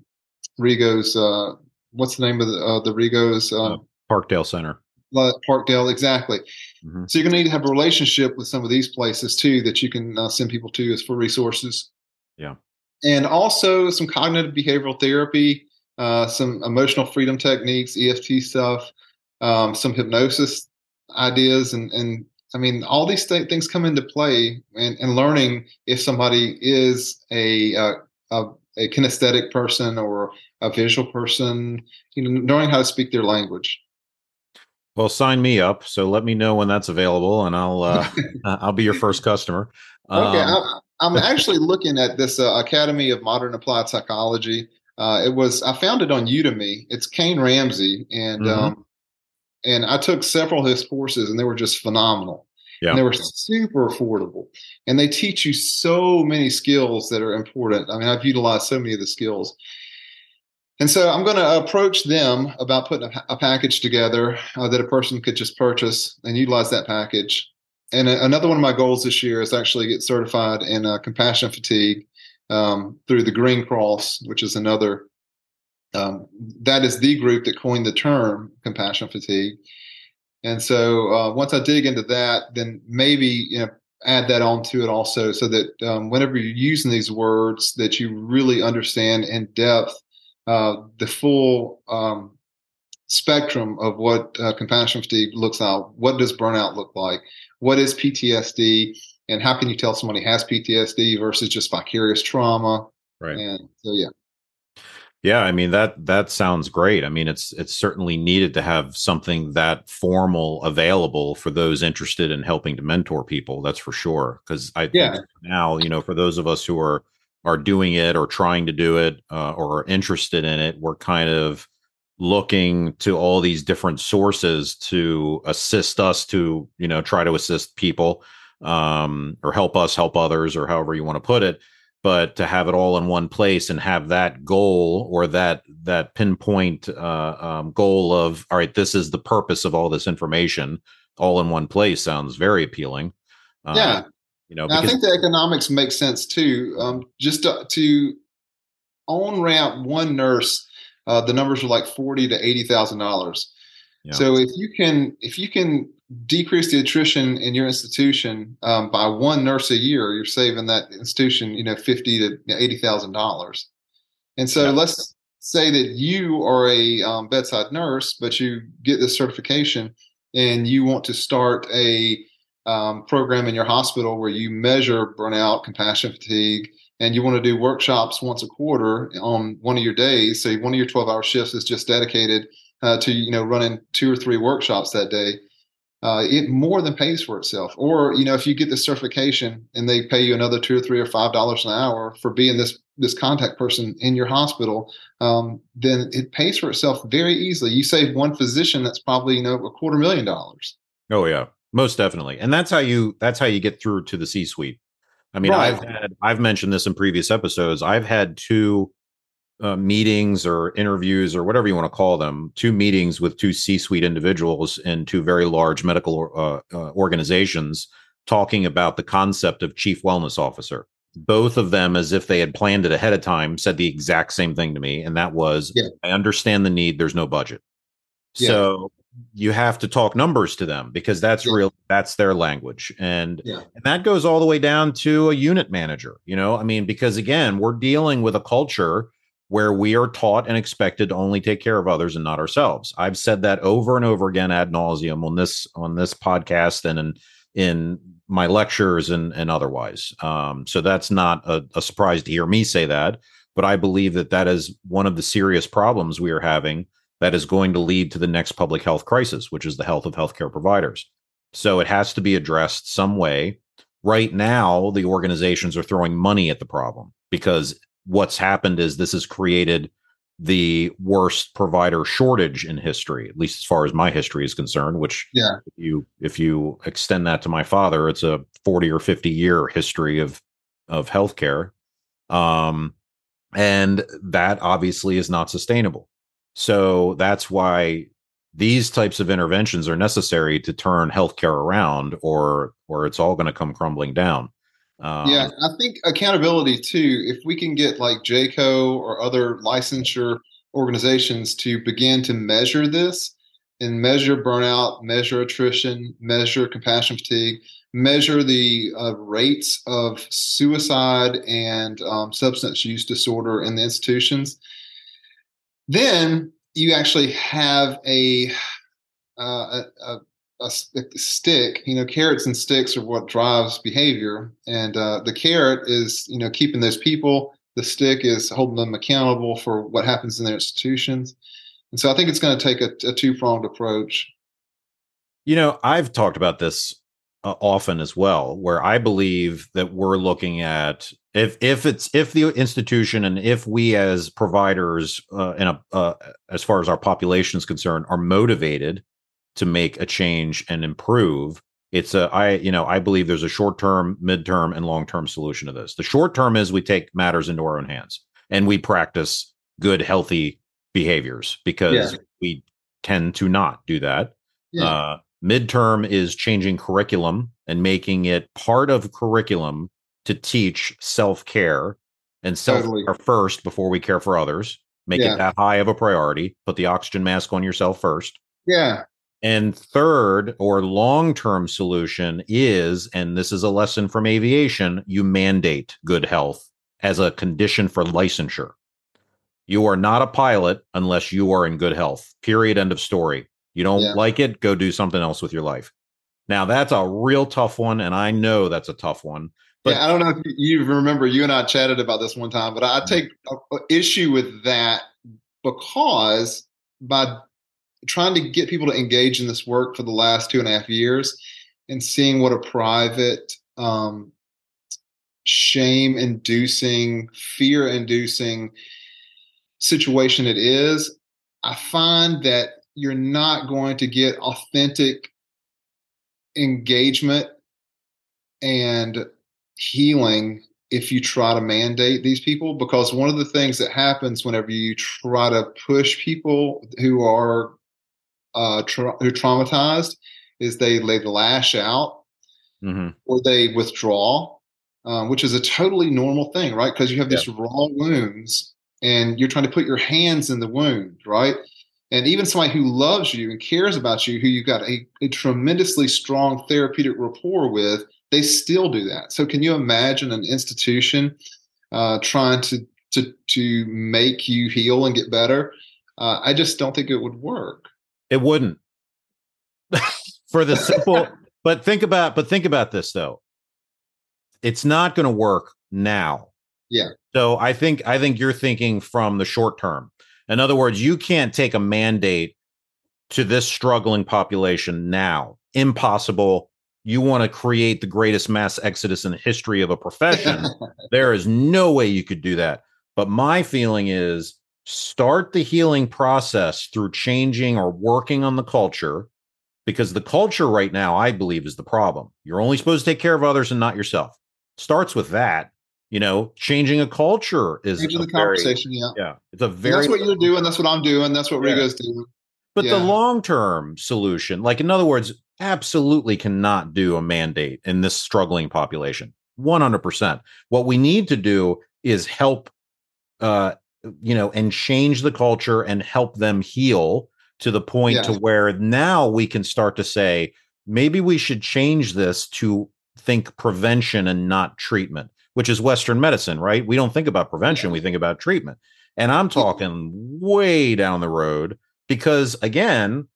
Rigo's. Uh, what's the name of the, uh, the Rigo's? Uh, Parkdale Center. Parkdale, exactly. Mm-hmm. So you're going to need to have a relationship with some of these places too that you can uh, send people to as for resources. Yeah, and also some cognitive behavioral therapy, uh, some emotional freedom techniques, EFT stuff, um, some hypnosis ideas, and and I mean, all these th- things come into play and, and learning if somebody is a, uh, a, a kinesthetic person or a visual person, you know, knowing how to speak their language. Well, sign me up. So let me know when that's available, and I'll uh, I'll be your first customer. okay, um, I'm, I'm actually looking at this uh, Academy of Modern Applied Psychology. Uh, it was I found it on Udemy. It's Kain Ramsay, and mm-hmm. um, and I took several of his courses, and they were just phenomenal. Yeah. And they were super affordable, and they teach you so many skills that are important. I mean, I've utilized so many of the skills. And so I'm going to approach them about putting a, a package together uh, that a person could just purchase and utilize that package. And a, another one of my goals this year is actually get certified in uh, compassion fatigue um, through the Green Cross, which is another um, that is the group that coined the term compassion fatigue. And so uh, once I dig into that, then maybe you know add that onto it also, so that um, whenever you're using these words, that you really understand in depth uh, the full um, spectrum of what uh, compassion fatigue looks like. What does burnout look like? What is PTSD? And how can you tell somebody has PTSD versus just vicarious trauma? Right. And so, yeah. Yeah, I mean that that sounds great. I mean it's it's certainly needed to have something that formal available for those interested in helping to mentor people. That's for sure. Because I yeah. think now, you know, for those of us who are are doing it or trying to do it uh, or are interested in it, we're kind of looking to all these different sources to assist us to you know try to assist people um, or help us help others or however you want to put it but to have it all in one place and have that goal or that that pinpoint uh, um, goal of all right this is the purpose of all this information all in one place sounds very appealing. Uh, yeah. you know because- i think the economics makes sense too. Um, just to, to on ramp one nurse uh, the numbers are like forty to eighty thousand dollars. Yeah. so if you can if you can decrease the attrition in your institution um, by one nurse a year, you're saving that institution, you know, fifty to eighty thousand dollars. And so yeah. let's say that you are a um, bedside nurse, but you get this certification and you want to start a um, program in your hospital where you measure burnout, compassion fatigue, and you want to do workshops once a quarter on one of your days. So one of your 12 hour shifts is just dedicated uh, to, you know, running two or three workshops that day uh, it more than pays for itself. Or you know, if you get the certification and they pay you another two or three or five dollars an hour for being this this contact person in your hospital, um, then it pays for itself very easily. You save one physician, that's probably you know a quarter million dollars. Oh yeah, most definitely and that's how you that's how you get through to the c suite i mean right. i've had i've mentioned this in previous episodes i've had two uh, meetings or interviews or whatever you want to call them two meetings with two c-suite individuals in two very large medical uh, uh, organizations talking about the concept of chief wellness officer both of them as if they had planned it ahead of time said the exact same thing to me and that was yeah. i understand the need there's no budget yeah. so you have to talk numbers to them because that's yeah. real that's their language and, yeah. and that goes all the way down to a unit manager you know i mean because again we're dealing with a culture where we are taught and expected to only take care of others and not ourselves i've said that over and over again ad nauseum on this on this podcast and in in my lectures and and otherwise um, so that's not a, a surprise to hear me say that but i believe that that is one of the serious problems we are having that is going to lead to the next public health crisis, which is the health of healthcare providers. So it has to be addressed some way. Right now, the organizations are throwing money at the problem because what's happened is this has created the worst provider shortage in history, at least as far as my history is concerned. Which, yeah, if you if you extend that to my father, it's a forty or fifty year history of of healthcare, um, and that obviously is not sustainable. So that's why these types of interventions are necessary to turn healthcare around, or or it's all going to come crumbling down. Um, yeah, I think accountability too. If we can get like JCAHO or other licensure organizations to begin to measure this and measure burnout, measure attrition, measure compassion fatigue, measure the uh, rates of suicide and um, substance use disorder in the institutions, then you actually have a, uh, a, a, a, stick. You know, carrots and sticks are what drives behavior, and uh, the carrot is you know keeping those people. The stick is holding them accountable for what happens in their institutions. And so I think it's going to take a, a two pronged approach. You know, I've talked about this uh, often as well, where I believe that we're looking at if if it's if the institution and if we as providers uh, in a uh, as far as our population is concerned are motivated to make a change and improve it's a i you know i believe there's a short term mid term and long term solution to this the short term is we take matters into our own hands and we practice good healthy behaviors because yeah. we tend to not do that yeah. uh, midterm is changing curriculum and making it part of curriculum to teach self care and self care totally. first before we care for others. Make yeah. it that high of a priority. Put the oxygen mask on yourself first. Yeah. And third or long term solution is, and this is a lesson from aviation, you mandate good health as a condition for licensure. You are not a pilot unless you are in good health. Period. End of story. You don't yeah. like it, go do something else with your life. Now, that's a real tough one. And I know that's a tough one but yeah, I don't know if you remember, you and I chatted about this one time, but I mm-hmm. take issue with that because by trying to get people to engage in this work for the last two and a half years and seeing what a private, um, shame inducing, fear inducing situation it is, I find that you're not going to get authentic engagement and healing if you try to mandate these people because one of the things that happens whenever you try to push people who are uh, tra- who traumatized is they they lash out mm-hmm. or they withdraw, um, which is a totally normal thing, right? Because you have these raw wounds and you're trying to put your hands in the wound, right? And even somebody who loves you and cares about you, who you've got a, a tremendously strong therapeutic rapport with, they still do that. So can you imagine an institution uh, trying to to to make you heal and get better? Uh, I just don't think it would work. It wouldn't. For the simple, but think about but think about this though. It's not going to work now. Yeah. So I think I think you're thinking from the short term. In other words, you can't take a mandate to this struggling population now. Impossible you want to create the greatest mass exodus in the history of a profession, there is no way you could do that. But my feeling is start the healing process through changing or working on the culture, because the culture right now, I believe, is the problem. You're only supposed to take care of others and not yourself. Starts with that. You know, changing a culture is changing the very, conversation. Yeah, yeah, it's a And very. that's what you're doing. That's what I'm doing. That's what Yeah. Rigo's doing. But the long term solution, like in other words, absolutely cannot do a mandate in this struggling population. 100%. What we need to do is help, uh, you know, and change the culture and help them heal to the point to where now we can start to say, maybe we should change this to think prevention and not treatment, which is Western medicine, right? We don't think about prevention, we think about treatment. And I'm talking way down the road because again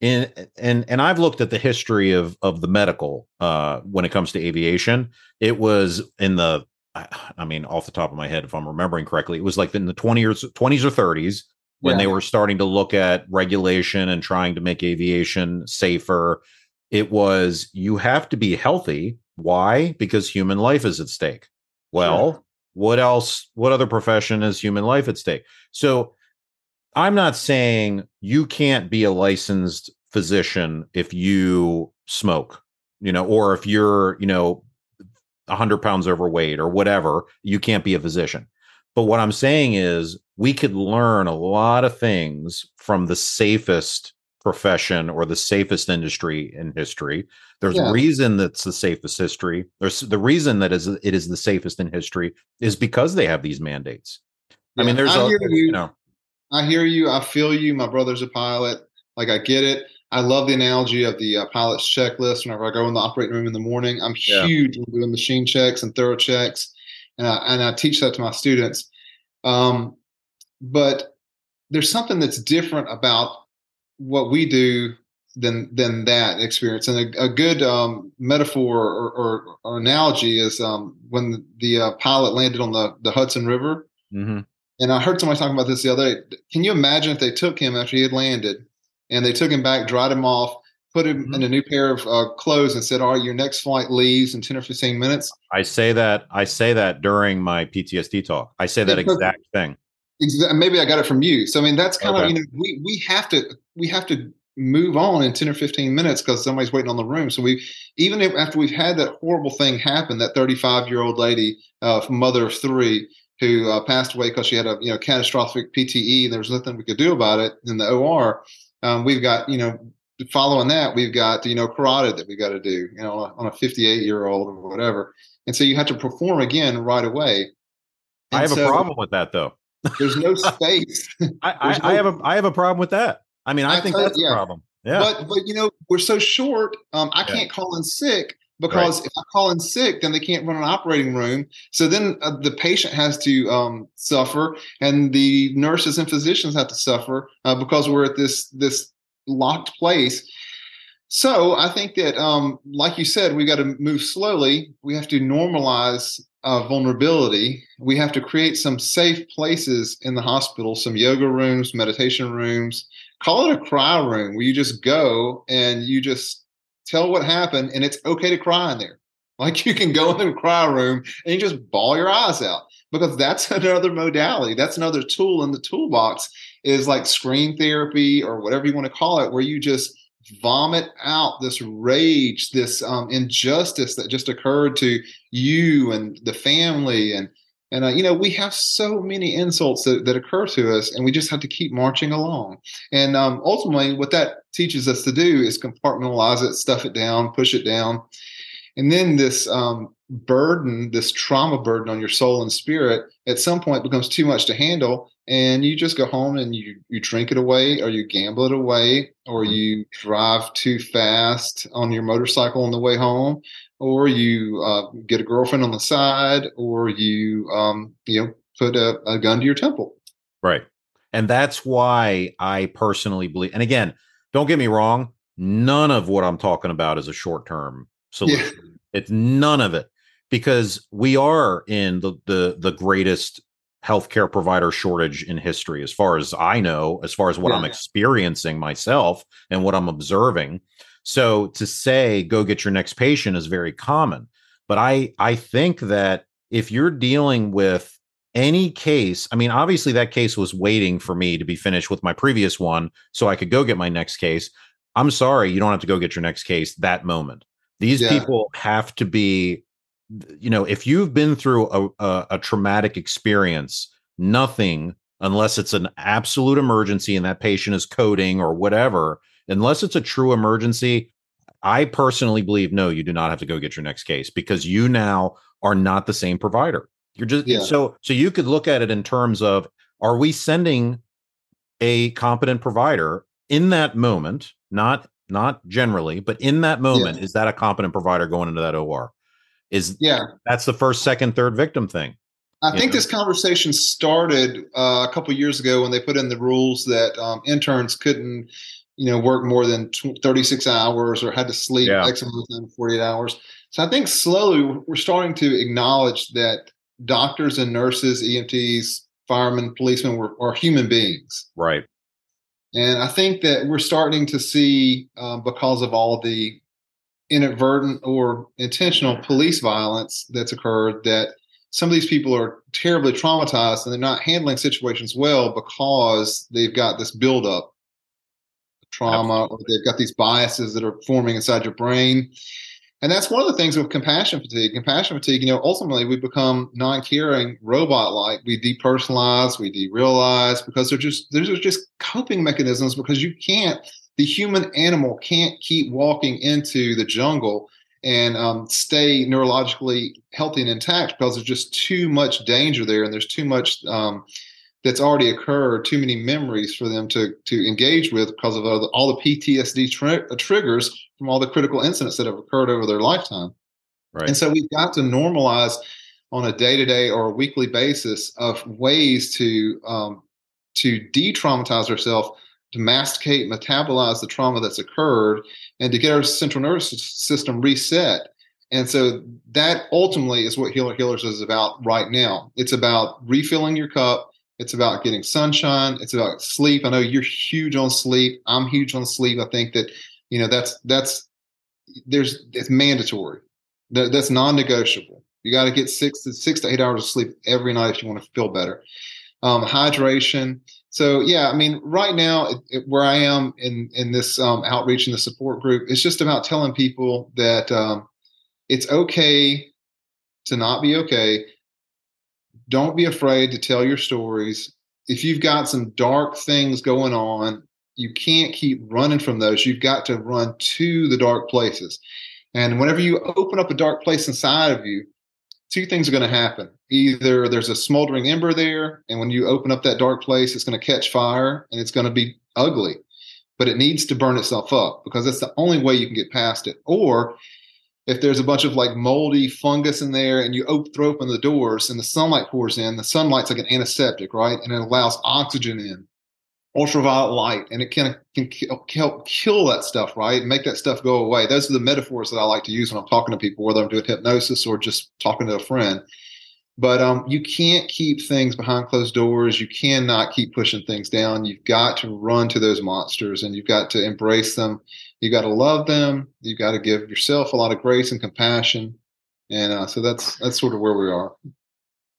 in and and I've looked at the history of of the medical uh when it comes to aviation it was in the I, I mean off the top of my head if I'm remembering correctly it was like in the 20s or 20s or 30s when Yeah. they were starting to look at regulation and trying to make aviation safer. It was you have to be healthy. Why? Because human life is at stake. Well what else what other profession is human life at stake? So i'm not saying you can't be a licensed physician if you smoke you know or if you're you know 100 pounds overweight or whatever you can't be a physician but what i'm saying is we could learn a lot of things from the safest profession or the safest industry in history there's Yeah. a reason that's the safest history there's the reason that is it is the safest in history is because they have these mandates i mean there's I a you you. know I hear you. I feel you. My brother's a pilot. Like I get it. I love the analogy of the uh, pilot's checklist. Whenever I go in the operating room in the morning, I'm Yeah. huge on doing machine checks and thorough checks, and I, and I teach that to my students. Um, but there's something that's different about what we do than than that experience. And a, a good um, metaphor or, or, or analogy is um, when the uh, pilot landed on the the Hudson River. mhm. And I heard somebody talking about this the other day. Can you imagine if they took him after he had landed and they took him back, dried him off, put him Mhm. in a new pair of uh, clothes and said, All right, your next flight leaves in 10 or 15 minutes? i say that i say that during my ptsd talk i say that Yeah, exact thing Exa- Maybe I got it from you. So, I mean, that's kind of, you know, we, we have to, we have to move on in 10 or 15 minutes because somebody's waiting on the room. So we, even if after we've had that horrible thing happen, that 35 year old lady, uh, mother of three, who uh, passed away because she had a you know catastrophic PTE and there was nothing we could do about it in the OR. Um, we've got you know following that we've got you know carotid that we got to do you know on a 58 year old or whatever, and so you have to perform again right away. i And have a problem with that though There's no space. I, I, There's I have a I have a problem with that. I mean, I, I think that's yeah. a problem. Yeah. But but you know we're so short. Um, I Yeah. can't call in sick because if I call in sick, then they can't run an operating room. So then uh, the patient has to um, suffer, and the nurses and physicians have to suffer uh, because we're at this this locked place. So I think that, um, like you said, we got to move slowly. We have to normalize uh, vulnerability. We have to create some safe places in the hospital, some yoga rooms, meditation rooms. Call it a cry room where you just go and you just tell what happened, and it's okay to cry in there. Like you can go in the cry room and you just bawl your eyes out because that's another modality. That's another tool in the toolbox is like scream therapy or whatever you want to call it, where you just vomit out this rage, this um, injustice that just occurred to you and the family. And, and uh, you know, we have so many insults that, that occur to us, and we just have to keep marching along. And um, ultimately, what that teaches us to do is compartmentalize it, stuff it down, push it down. And then this um, burden, this trauma burden on your soul and spirit, at some point becomes too much to handle and you just go home and you you drink it away or you gamble it away or you drive too fast on your motorcycle on the way home or you uh, get a girlfriend on the side or you um, you know put a, a gun to your temple Right. And that's why I personally believe, and again, don't get me wrong, none of what I'm talking about is a short term solution. It's none of it because we are in the, the, the greatest healthcare provider shortage in history, as far as I know, as far as what I'm experiencing myself and what I'm observing. So to say, go get your next patient is very common. But I, I think that if you're dealing with any case, I mean, obviously that case was waiting for me to be finished with my previous one so I could go get my next case. I'm sorry, you don't have to go get your next case that moment. These yeah. people have to be, you know, if you've been through a, a, a traumatic experience, nothing unless it's an absolute emergency and that patient is coding or whatever, unless it's a true emergency, I personally believe no, you do not have to go get your next case because you now are not the same provider. You're just yeah. so so you could look at it in terms of are we sending a competent provider in that moment, not not generally, but in that moment, yeah. is that a competent provider going into that OR? Is yeah, that's the first, second, third victim thing. I think know? this conversation started uh, a couple years ago when they put in the rules that um, interns couldn't, you know, work more than 36 hours or had to sleep yeah. X amount of time, 48 hours. So I think slowly we're starting to acknowledge that doctors and nurses, EMTs, firemen, policemen were, are human beings. Right. And I think that we're starting to see, um, because of all the inadvertent or intentional police violence that's occurred, that some of these people are terribly traumatized and they're not handling situations well because they've got this buildup trauma Absolutely. or they've got these biases that are forming inside your brain. And that's one of the things with compassion fatigue. Compassion fatigue, you know, ultimately we become non-caring, robot-like. We depersonalize, we derealize because they're just those are just coping mechanisms because you can't, the human animal can't keep walking into the jungle and um, stay neurologically healthy and intact because there's just too much danger there and there's too much um, that's already occurred, too many memories for them to to engage with because of all the PTSD tri- uh, triggers from all the critical incidents that have occurred over their lifetime. Right. And so we've got to normalize on a day to day or a weekly basis of ways to um, to de-traumatize ourselves, to masticate, metabolize the trauma that's occurred, and to get our central nervous system reset. And so that ultimately is what Heal Our Healers is about right now. It's about refilling your cup it's about getting sunshine. It's about sleep. I know you're huge on sleep. I'm huge on sleep. I think that you know that's that's there's it's mandatory. That, that's non-negotiable. You got to get six to six to eight hours of sleep every night if you want to feel better. Um, hydration. So yeah, I mean, right now it, it, where I am in in this um, outreach and the support group, it's just about telling people that um, it's okay to not be okay don't be afraid to tell your stories. If you've got some dark things going on, you can't keep running from those. You've got to run to the dark places. And whenever you open up a dark place inside of you, two things are going to happen. Either there's a smoldering ember there, and when you open up that dark place, it's going to catch fire and it's going to be ugly, but it needs to burn itself up because that's the only way you can get past it. Or if there's a bunch of like moldy fungus in there and you op- throw open the doors and the sunlight pours in, the sunlight's like an antiseptic, right? And it allows oxygen in, ultraviolet light, and it can, can help kill that stuff, right? Make that stuff go away. Those are the metaphors that I like to use when I'm talking to people, whether I'm doing hypnosis or just talking to a friend. But um, you can't keep things behind closed doors. You cannot keep pushing things down. You've got to run to those monsters and you've got to embrace them you've got to love them. you've got to give yourself a lot of grace and compassion, and uh, so that's that's sort of where we are.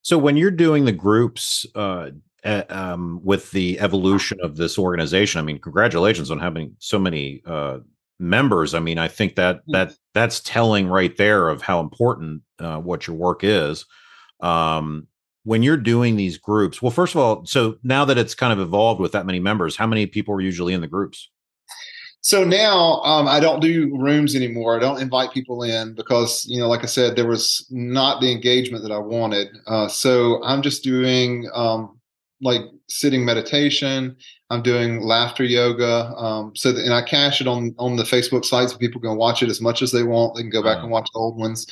So when you're doing the groups uh, um, with the evolution of this organization, I mean, congratulations on having so many uh, members. I mean, I think that that that's telling right there of how important uh, what your work is. Um, when you're doing these groups, well, first of all, so now that it's kind of evolved with that many members, how many people are usually in the groups? So now um, I don't do rooms anymore. I don't invite people in because, you know, like I said, there was not the engagement that I wanted. Uh, so I'm just doing um, like sitting meditation. I'm doing laughter yoga. Um, so that, and I cache it on on the Facebook site so people can watch it as much as they want. They can go back and watch the old ones.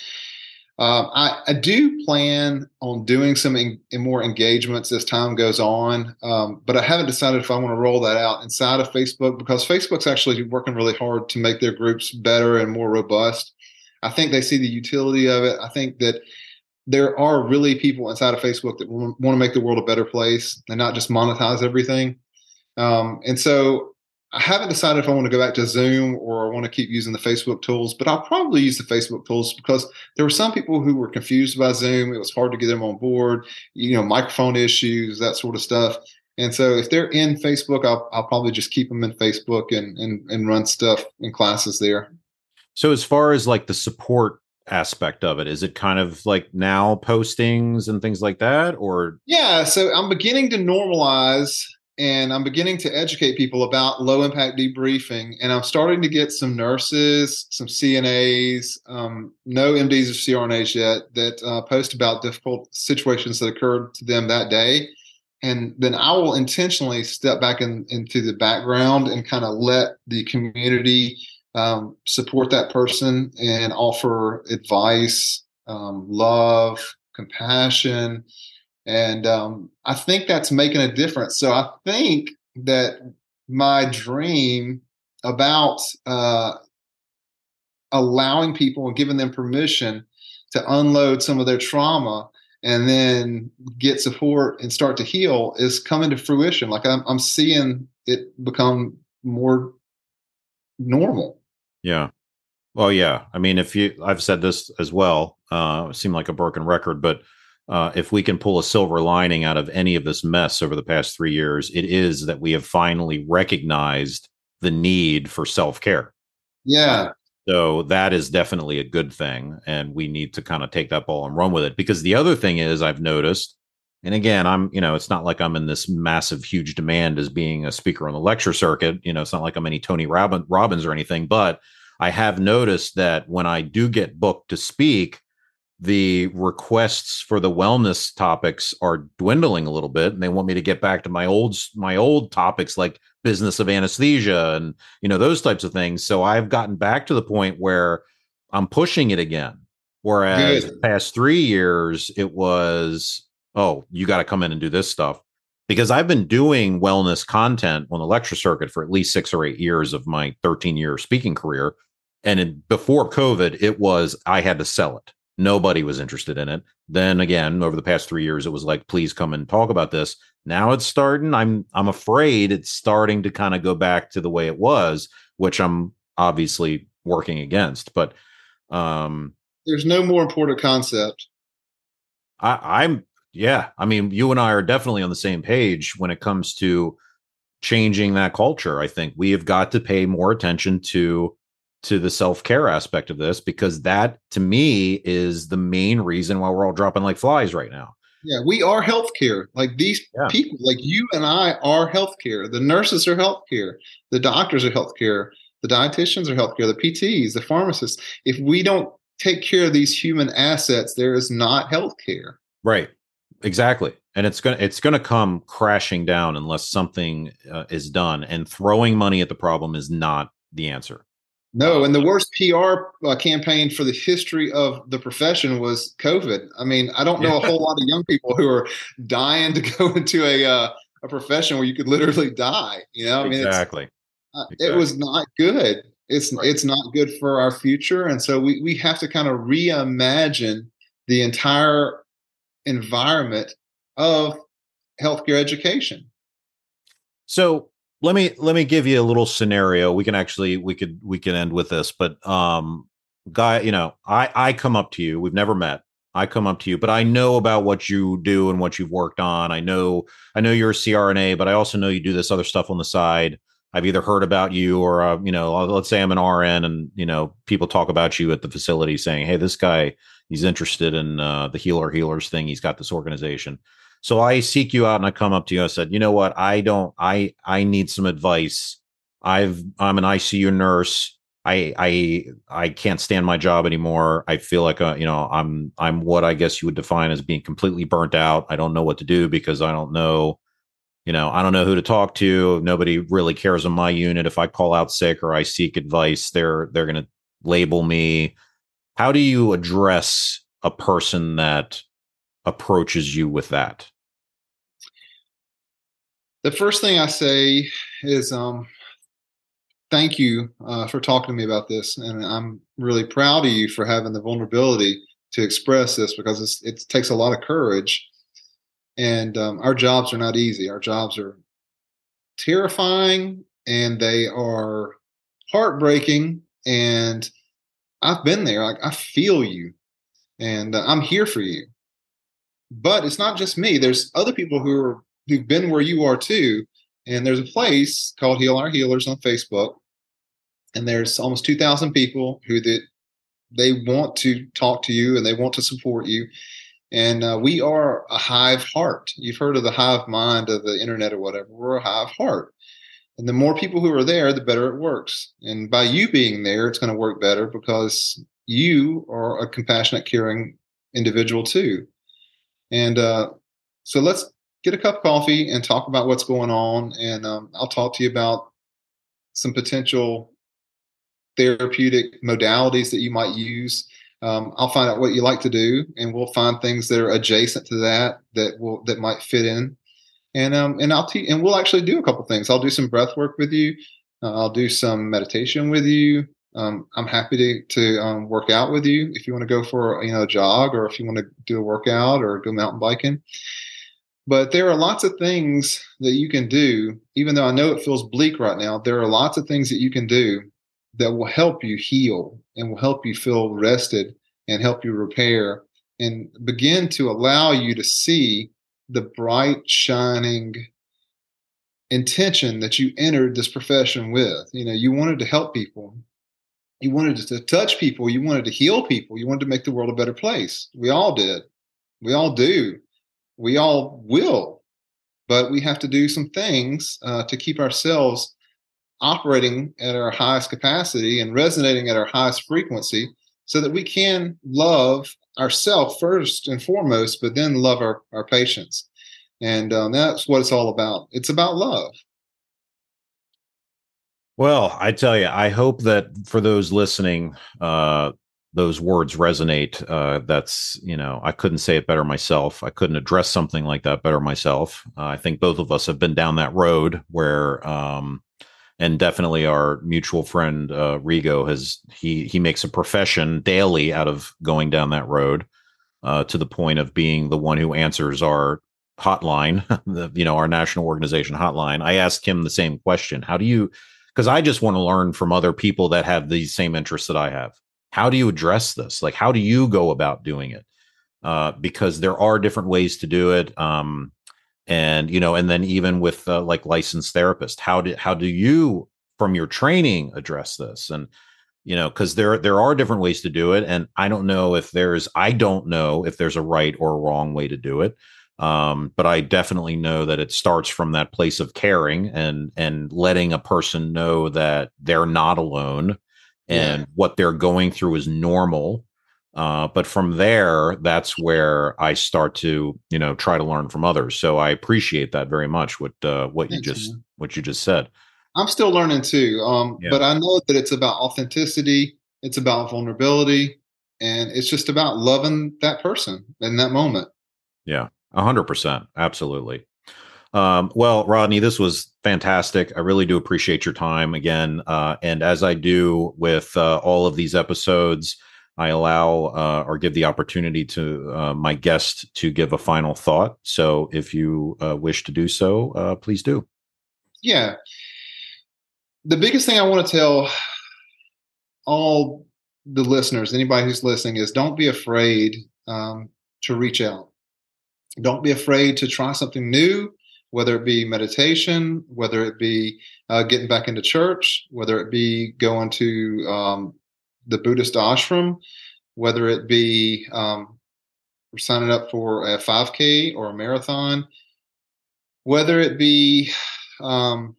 Um, I, I, do plan on doing some in, in more engagements as time goes on, um, but I haven't decided if I want to roll that out inside of Facebook because Facebook's actually working really hard to make their groups better and more robust. I think they see the utility of it. I think that there are really people inside of Facebook that want to make the world a better place and not just monetize everything. Um, and so I haven't decided if I want to go back to Zoom or I want to keep using the Facebook tools, but I'll probably use the Facebook tools because there were some people who were confused by Zoom. It was hard to get them on board, you know, microphone issues, that sort of stuff. And so if they're in Facebook, I'll, I'll probably just keep them in Facebook and, and, and run stuff in classes there. So as far as like the support aspect of it, is it kind of like now postings and things like that or? Yeah. So I'm beginning to normalize and I'm beginning to educate people about low impact debriefing. And I'm starting to get some nurses, some CNAs, um, no MDs or CRNAs yet that uh, post about difficult situations that occurred to them that day and then I will intentionally step back in, into the background and kind of let the community um, support that person and offer advice, um, love, compassion, and um, I think that's making a difference. So I think that my dream about uh, allowing people and giving them permission to unload some of their trauma and then get support and start to heal is coming to fruition. Like I'm, I'm seeing it become more normal. Yeah. Well, yeah. I mean, if you, I've said this as well, uh, seem like a broken record, but uh, if we can pull a silver lining out of any of this mess over the past three years, it is that we have finally recognized the need for self care. Yeah. So that is definitely a good thing. And we need to kind of take that ball and run with it. Because the other thing is, I've noticed, and again, I'm, you know, it's not like I'm in this massive, huge demand as being a speaker on the lecture circuit. You know, it's not like I'm any Tony Robbins or anything, but I have noticed that when I do get booked to speak, the requests for the wellness topics are dwindling a little bit and they want me to get back to my old my old topics like business of anesthesia and you know those types of things so i've gotten back to the point where i'm pushing it again whereas Good. the past 3 years it was oh you got to come in and do this stuff because i've been doing wellness content on the lecture circuit for at least 6 or 8 years of my 13 year speaking career and in, before covid it was i had to sell it Nobody was interested in it. Then again, over the past three years, it was like, please come and talk about this. Now it's starting. I'm I'm afraid it's starting to kind of go back to the way it was, which I'm obviously working against. But um there's no more important concept. I, I'm yeah. I mean, you and I are definitely on the same page when it comes to changing that culture. I think we have got to pay more attention to to the self-care aspect of this because that to me is the main reason why we're all dropping like flies right now. Yeah, we are healthcare. Like these yeah. people, like you and I are healthcare. The nurses are healthcare. The doctors are healthcare. The dietitians are healthcare. The PTs, the pharmacists. If we don't take care of these human assets, there is not healthcare. Right. Exactly. And it's gonna it's gonna come crashing down unless something uh, is done. And throwing money at the problem is not the answer. No, and the worst PR uh, campaign for the history of the profession was COVID. I mean, I don't know a whole lot of young people who are dying to go into a uh, a profession where you could literally die. You know, I mean, exactly. Uh, exactly. It was not good. It's right. it's not good for our future, and so we we have to kind of reimagine the entire environment of healthcare education. So let me let me give you a little scenario. We can actually we could we can end with this but um guy you know i i come up to you we've never met. I come up to you but i know about what you do and what you've worked on. I know i know you're a crna but i also know you do this other stuff on the side. I've either heard about you or uh, you know let's say i'm an rn and you know people talk about you at the facility saying hey this guy he's interested in uh, the Heal Our Healers thing he's got this organization so I seek you out and I come up to you. I said, you know what? I don't. I I need some advice. I've I'm an ICU nurse. I I I can't stand my job anymore. I feel like uh, you know I'm I'm what I guess you would define as being completely burnt out. I don't know what to do because I don't know, you know, I don't know who to talk to. Nobody really cares in my unit. If I call out sick or I seek advice, they're they're going to label me. How do you address a person that approaches you with that? The first thing I say is um, thank you uh, for talking to me about this. And I'm really proud of you for having the vulnerability to express this because it takes a lot of courage. And um, our jobs are not easy. Our jobs are terrifying and they are heartbreaking. And I've been there. Like I feel you, and uh, I'm here for you but it's not just me. There's other people who are who've been where you are too. And there's a place called Heal Our Healers on Facebook, and there's almost 2,000 people who that they want to talk to you and they want to support you. And uh, we are a hive heart. You've heard of the hive mind of the internet or whatever. We're a hive heart. And the more people who are there, the better it works. And by you being there, it's going to work better because you are a compassionate, caring individual too. And uh, so let's get a cup of coffee and talk about what's going on. And um, I'll talk to you about some potential therapeutic modalities that you might use. Um, I'll find out what you like to do, and we'll find things that are adjacent to that that will that might fit in. And um, and I'll teach, and we'll actually do a couple things. I'll do some breath work with you. Uh, I'll do some meditation with you. Um, I'm happy to to um, work out with you if you want to go for you know a jog or if you want to do a workout or go mountain biking. But there are lots of things that you can do, even though I know it feels bleak right now. There are lots of things that you can do that will help you heal and will help you feel rested and help you repair and begin to allow you to see the bright, shining intention that you entered this profession with. You know, you wanted to help people, you wanted to touch people, you wanted to heal people, you wanted to make the world a better place. We all did. We all do we all will, but we have to do some things uh, to keep ourselves operating at our highest capacity and resonating at our highest frequency so that we can love ourselves first and foremost, but then love our, our patients. And um, that's what it's all about. It's about love. Well, I tell you, I hope that for those listening, uh, those words resonate. Uh, that's you know I couldn't say it better myself. I couldn't address something like that better myself. Uh, I think both of us have been down that road where, um, and definitely our mutual friend uh, Rigo has he he makes a profession daily out of going down that road uh, to the point of being the one who answers our hotline, the, you know, our national organization hotline. I asked him the same question: How do you? Because I just want to learn from other people that have these same interests that I have how do you address this like how do you go about doing it uh, because there are different ways to do it um, and you know and then even with uh, like licensed therapist how do how do you from your training address this and you know because there there are different ways to do it and i don't know if there's i don't know if there's a right or a wrong way to do it um, but i definitely know that it starts from that place of caring and and letting a person know that they're not alone and yeah. what they're going through is normal. Uh, but from there, that's where I start to, you know, try to learn from others. So I appreciate that very much. What uh, what Thanks, you just man. what you just said. I'm still learning too, um, yeah. but I know that it's about authenticity. It's about vulnerability, and it's just about loving that person in that moment. Yeah, a hundred percent, absolutely. Um, well, Rodney, this was fantastic. I really do appreciate your time again. Uh, and as I do with uh, all of these episodes, I allow uh, or give the opportunity to uh, my guest to give a final thought. So if you uh, wish to do so, uh, please do. Yeah. The biggest thing I want to tell all the listeners, anybody who's listening, is don't be afraid um, to reach out. Don't be afraid to try something new whether it be meditation, whether it be uh, getting back into church, whether it be going to um, the Buddhist ashram, whether it be um, signing up for a 5K or a marathon, whether it be um,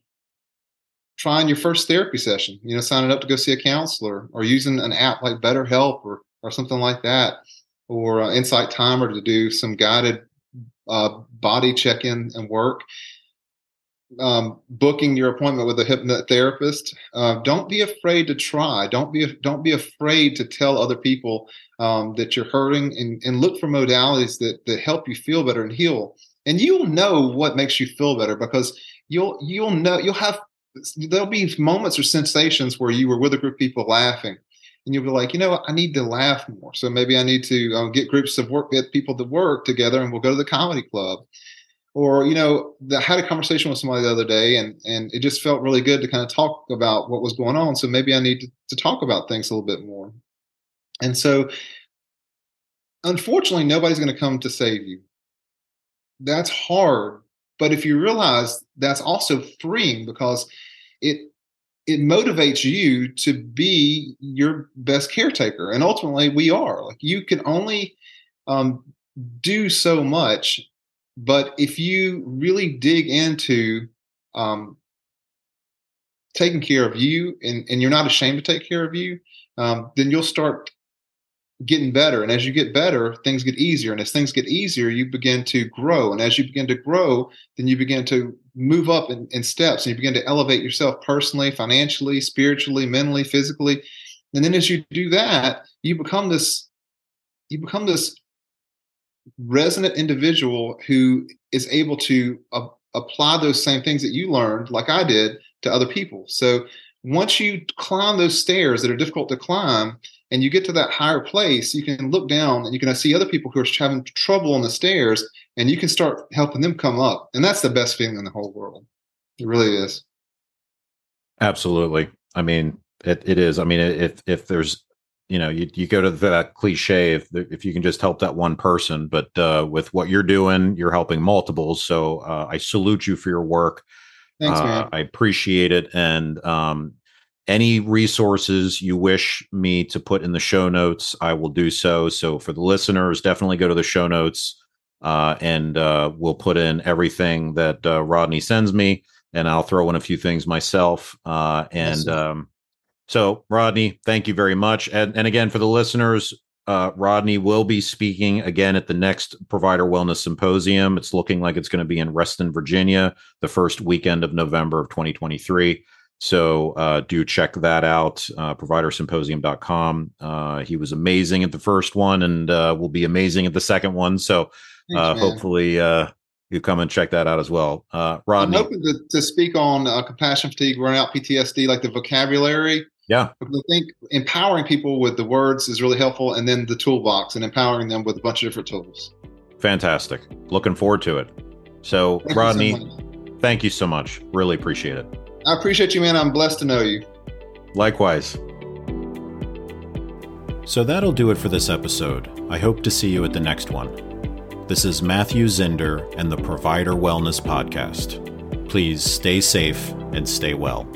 trying your first therapy session, you know, signing up to go see a counselor or using an app like BetterHelp or, or something like that, or uh, Insight Timer to do some guided uh, body check in and work. Um, booking your appointment with a hypnotherapist. Uh, don't be afraid to try. Don't be don't be afraid to tell other people um, that you're hurting, and, and look for modalities that that help you feel better and heal. And you'll know what makes you feel better because you'll you'll know you'll have there'll be moments or sensations where you were with a group of people laughing and you'll be like, you know, I need to laugh more. So maybe I need to um, get groups of work, get people to work together, and we'll go to the comedy club. Or you know, I had a conversation with somebody the other day, and and it just felt really good to kind of talk about what was going on. So maybe I need to, to talk about things a little bit more. And so, unfortunately, nobody's going to come to save you. That's hard, But if you realize that's also freeing because it it motivates you to be your best caretaker, and ultimately we are. Like you can only um, do so much, but if you really dig into um, taking care of you, and, and you're not ashamed to take care of you, um, then you'll start getting better. And as you get better, things get easier. And as things get easier, you begin to grow. And as you begin to grow, then you begin to move up in, in steps and you begin to elevate yourself personally, financially, spiritually, mentally, physically. And then as you do that, you become this, you become this resonant individual who is able to apply those same things that you learned, like I did, to other people. So once you climb those stairs that are difficult to climb and you get to that higher place, you can look down and you can see other people who are having trouble on the stairs and you can start helping them come up. And that's the best feeling in the whole world. It really is. Absolutely. I mean, it, it is. I mean, if, if there's, you know, you, you go to that cliche, if, if you can just help that one person, but uh, with what you're doing, you're helping multiples. So uh, I salute you for your work. Thanks, uh, man. I appreciate it. And um, any resources you wish me to put in the show notes, I will do so. So for the listeners, definitely go to the show notes uh, and uh, we'll put in everything that uh, Rodney sends me, and I'll throw in a few things myself. Uh, and um, so, Rodney, thank you very much. And, and again, for the listeners, uh, Rodney will be speaking again at the next Provider Wellness Symposium. It's looking like it's going to be in Reston, Virginia, the first weekend of November of 2023. So uh, do check that out, uh, providersymposium.com. Uh, he was amazing at the first one and uh, will be amazing at the second one. So uh, hopefully uh, you come and check that out as well. Uh, Rodney. I'm hoping to, to speak on uh, compassion fatigue, burnout, PTSD, like the vocabulary yeah. Because I think empowering people with the words is really helpful, and then the toolbox and empowering them with a bunch of different tools. Fantastic. Looking forward to it. So, thank Rodney, you so thank you so much. Really appreciate it. I appreciate you, man. I'm blessed to know you. Likewise. So that'll do it for this episode. I hope to see you at the next one. This is Matthew Zinder and the Provider Wellness Podcast. Please stay safe and stay well.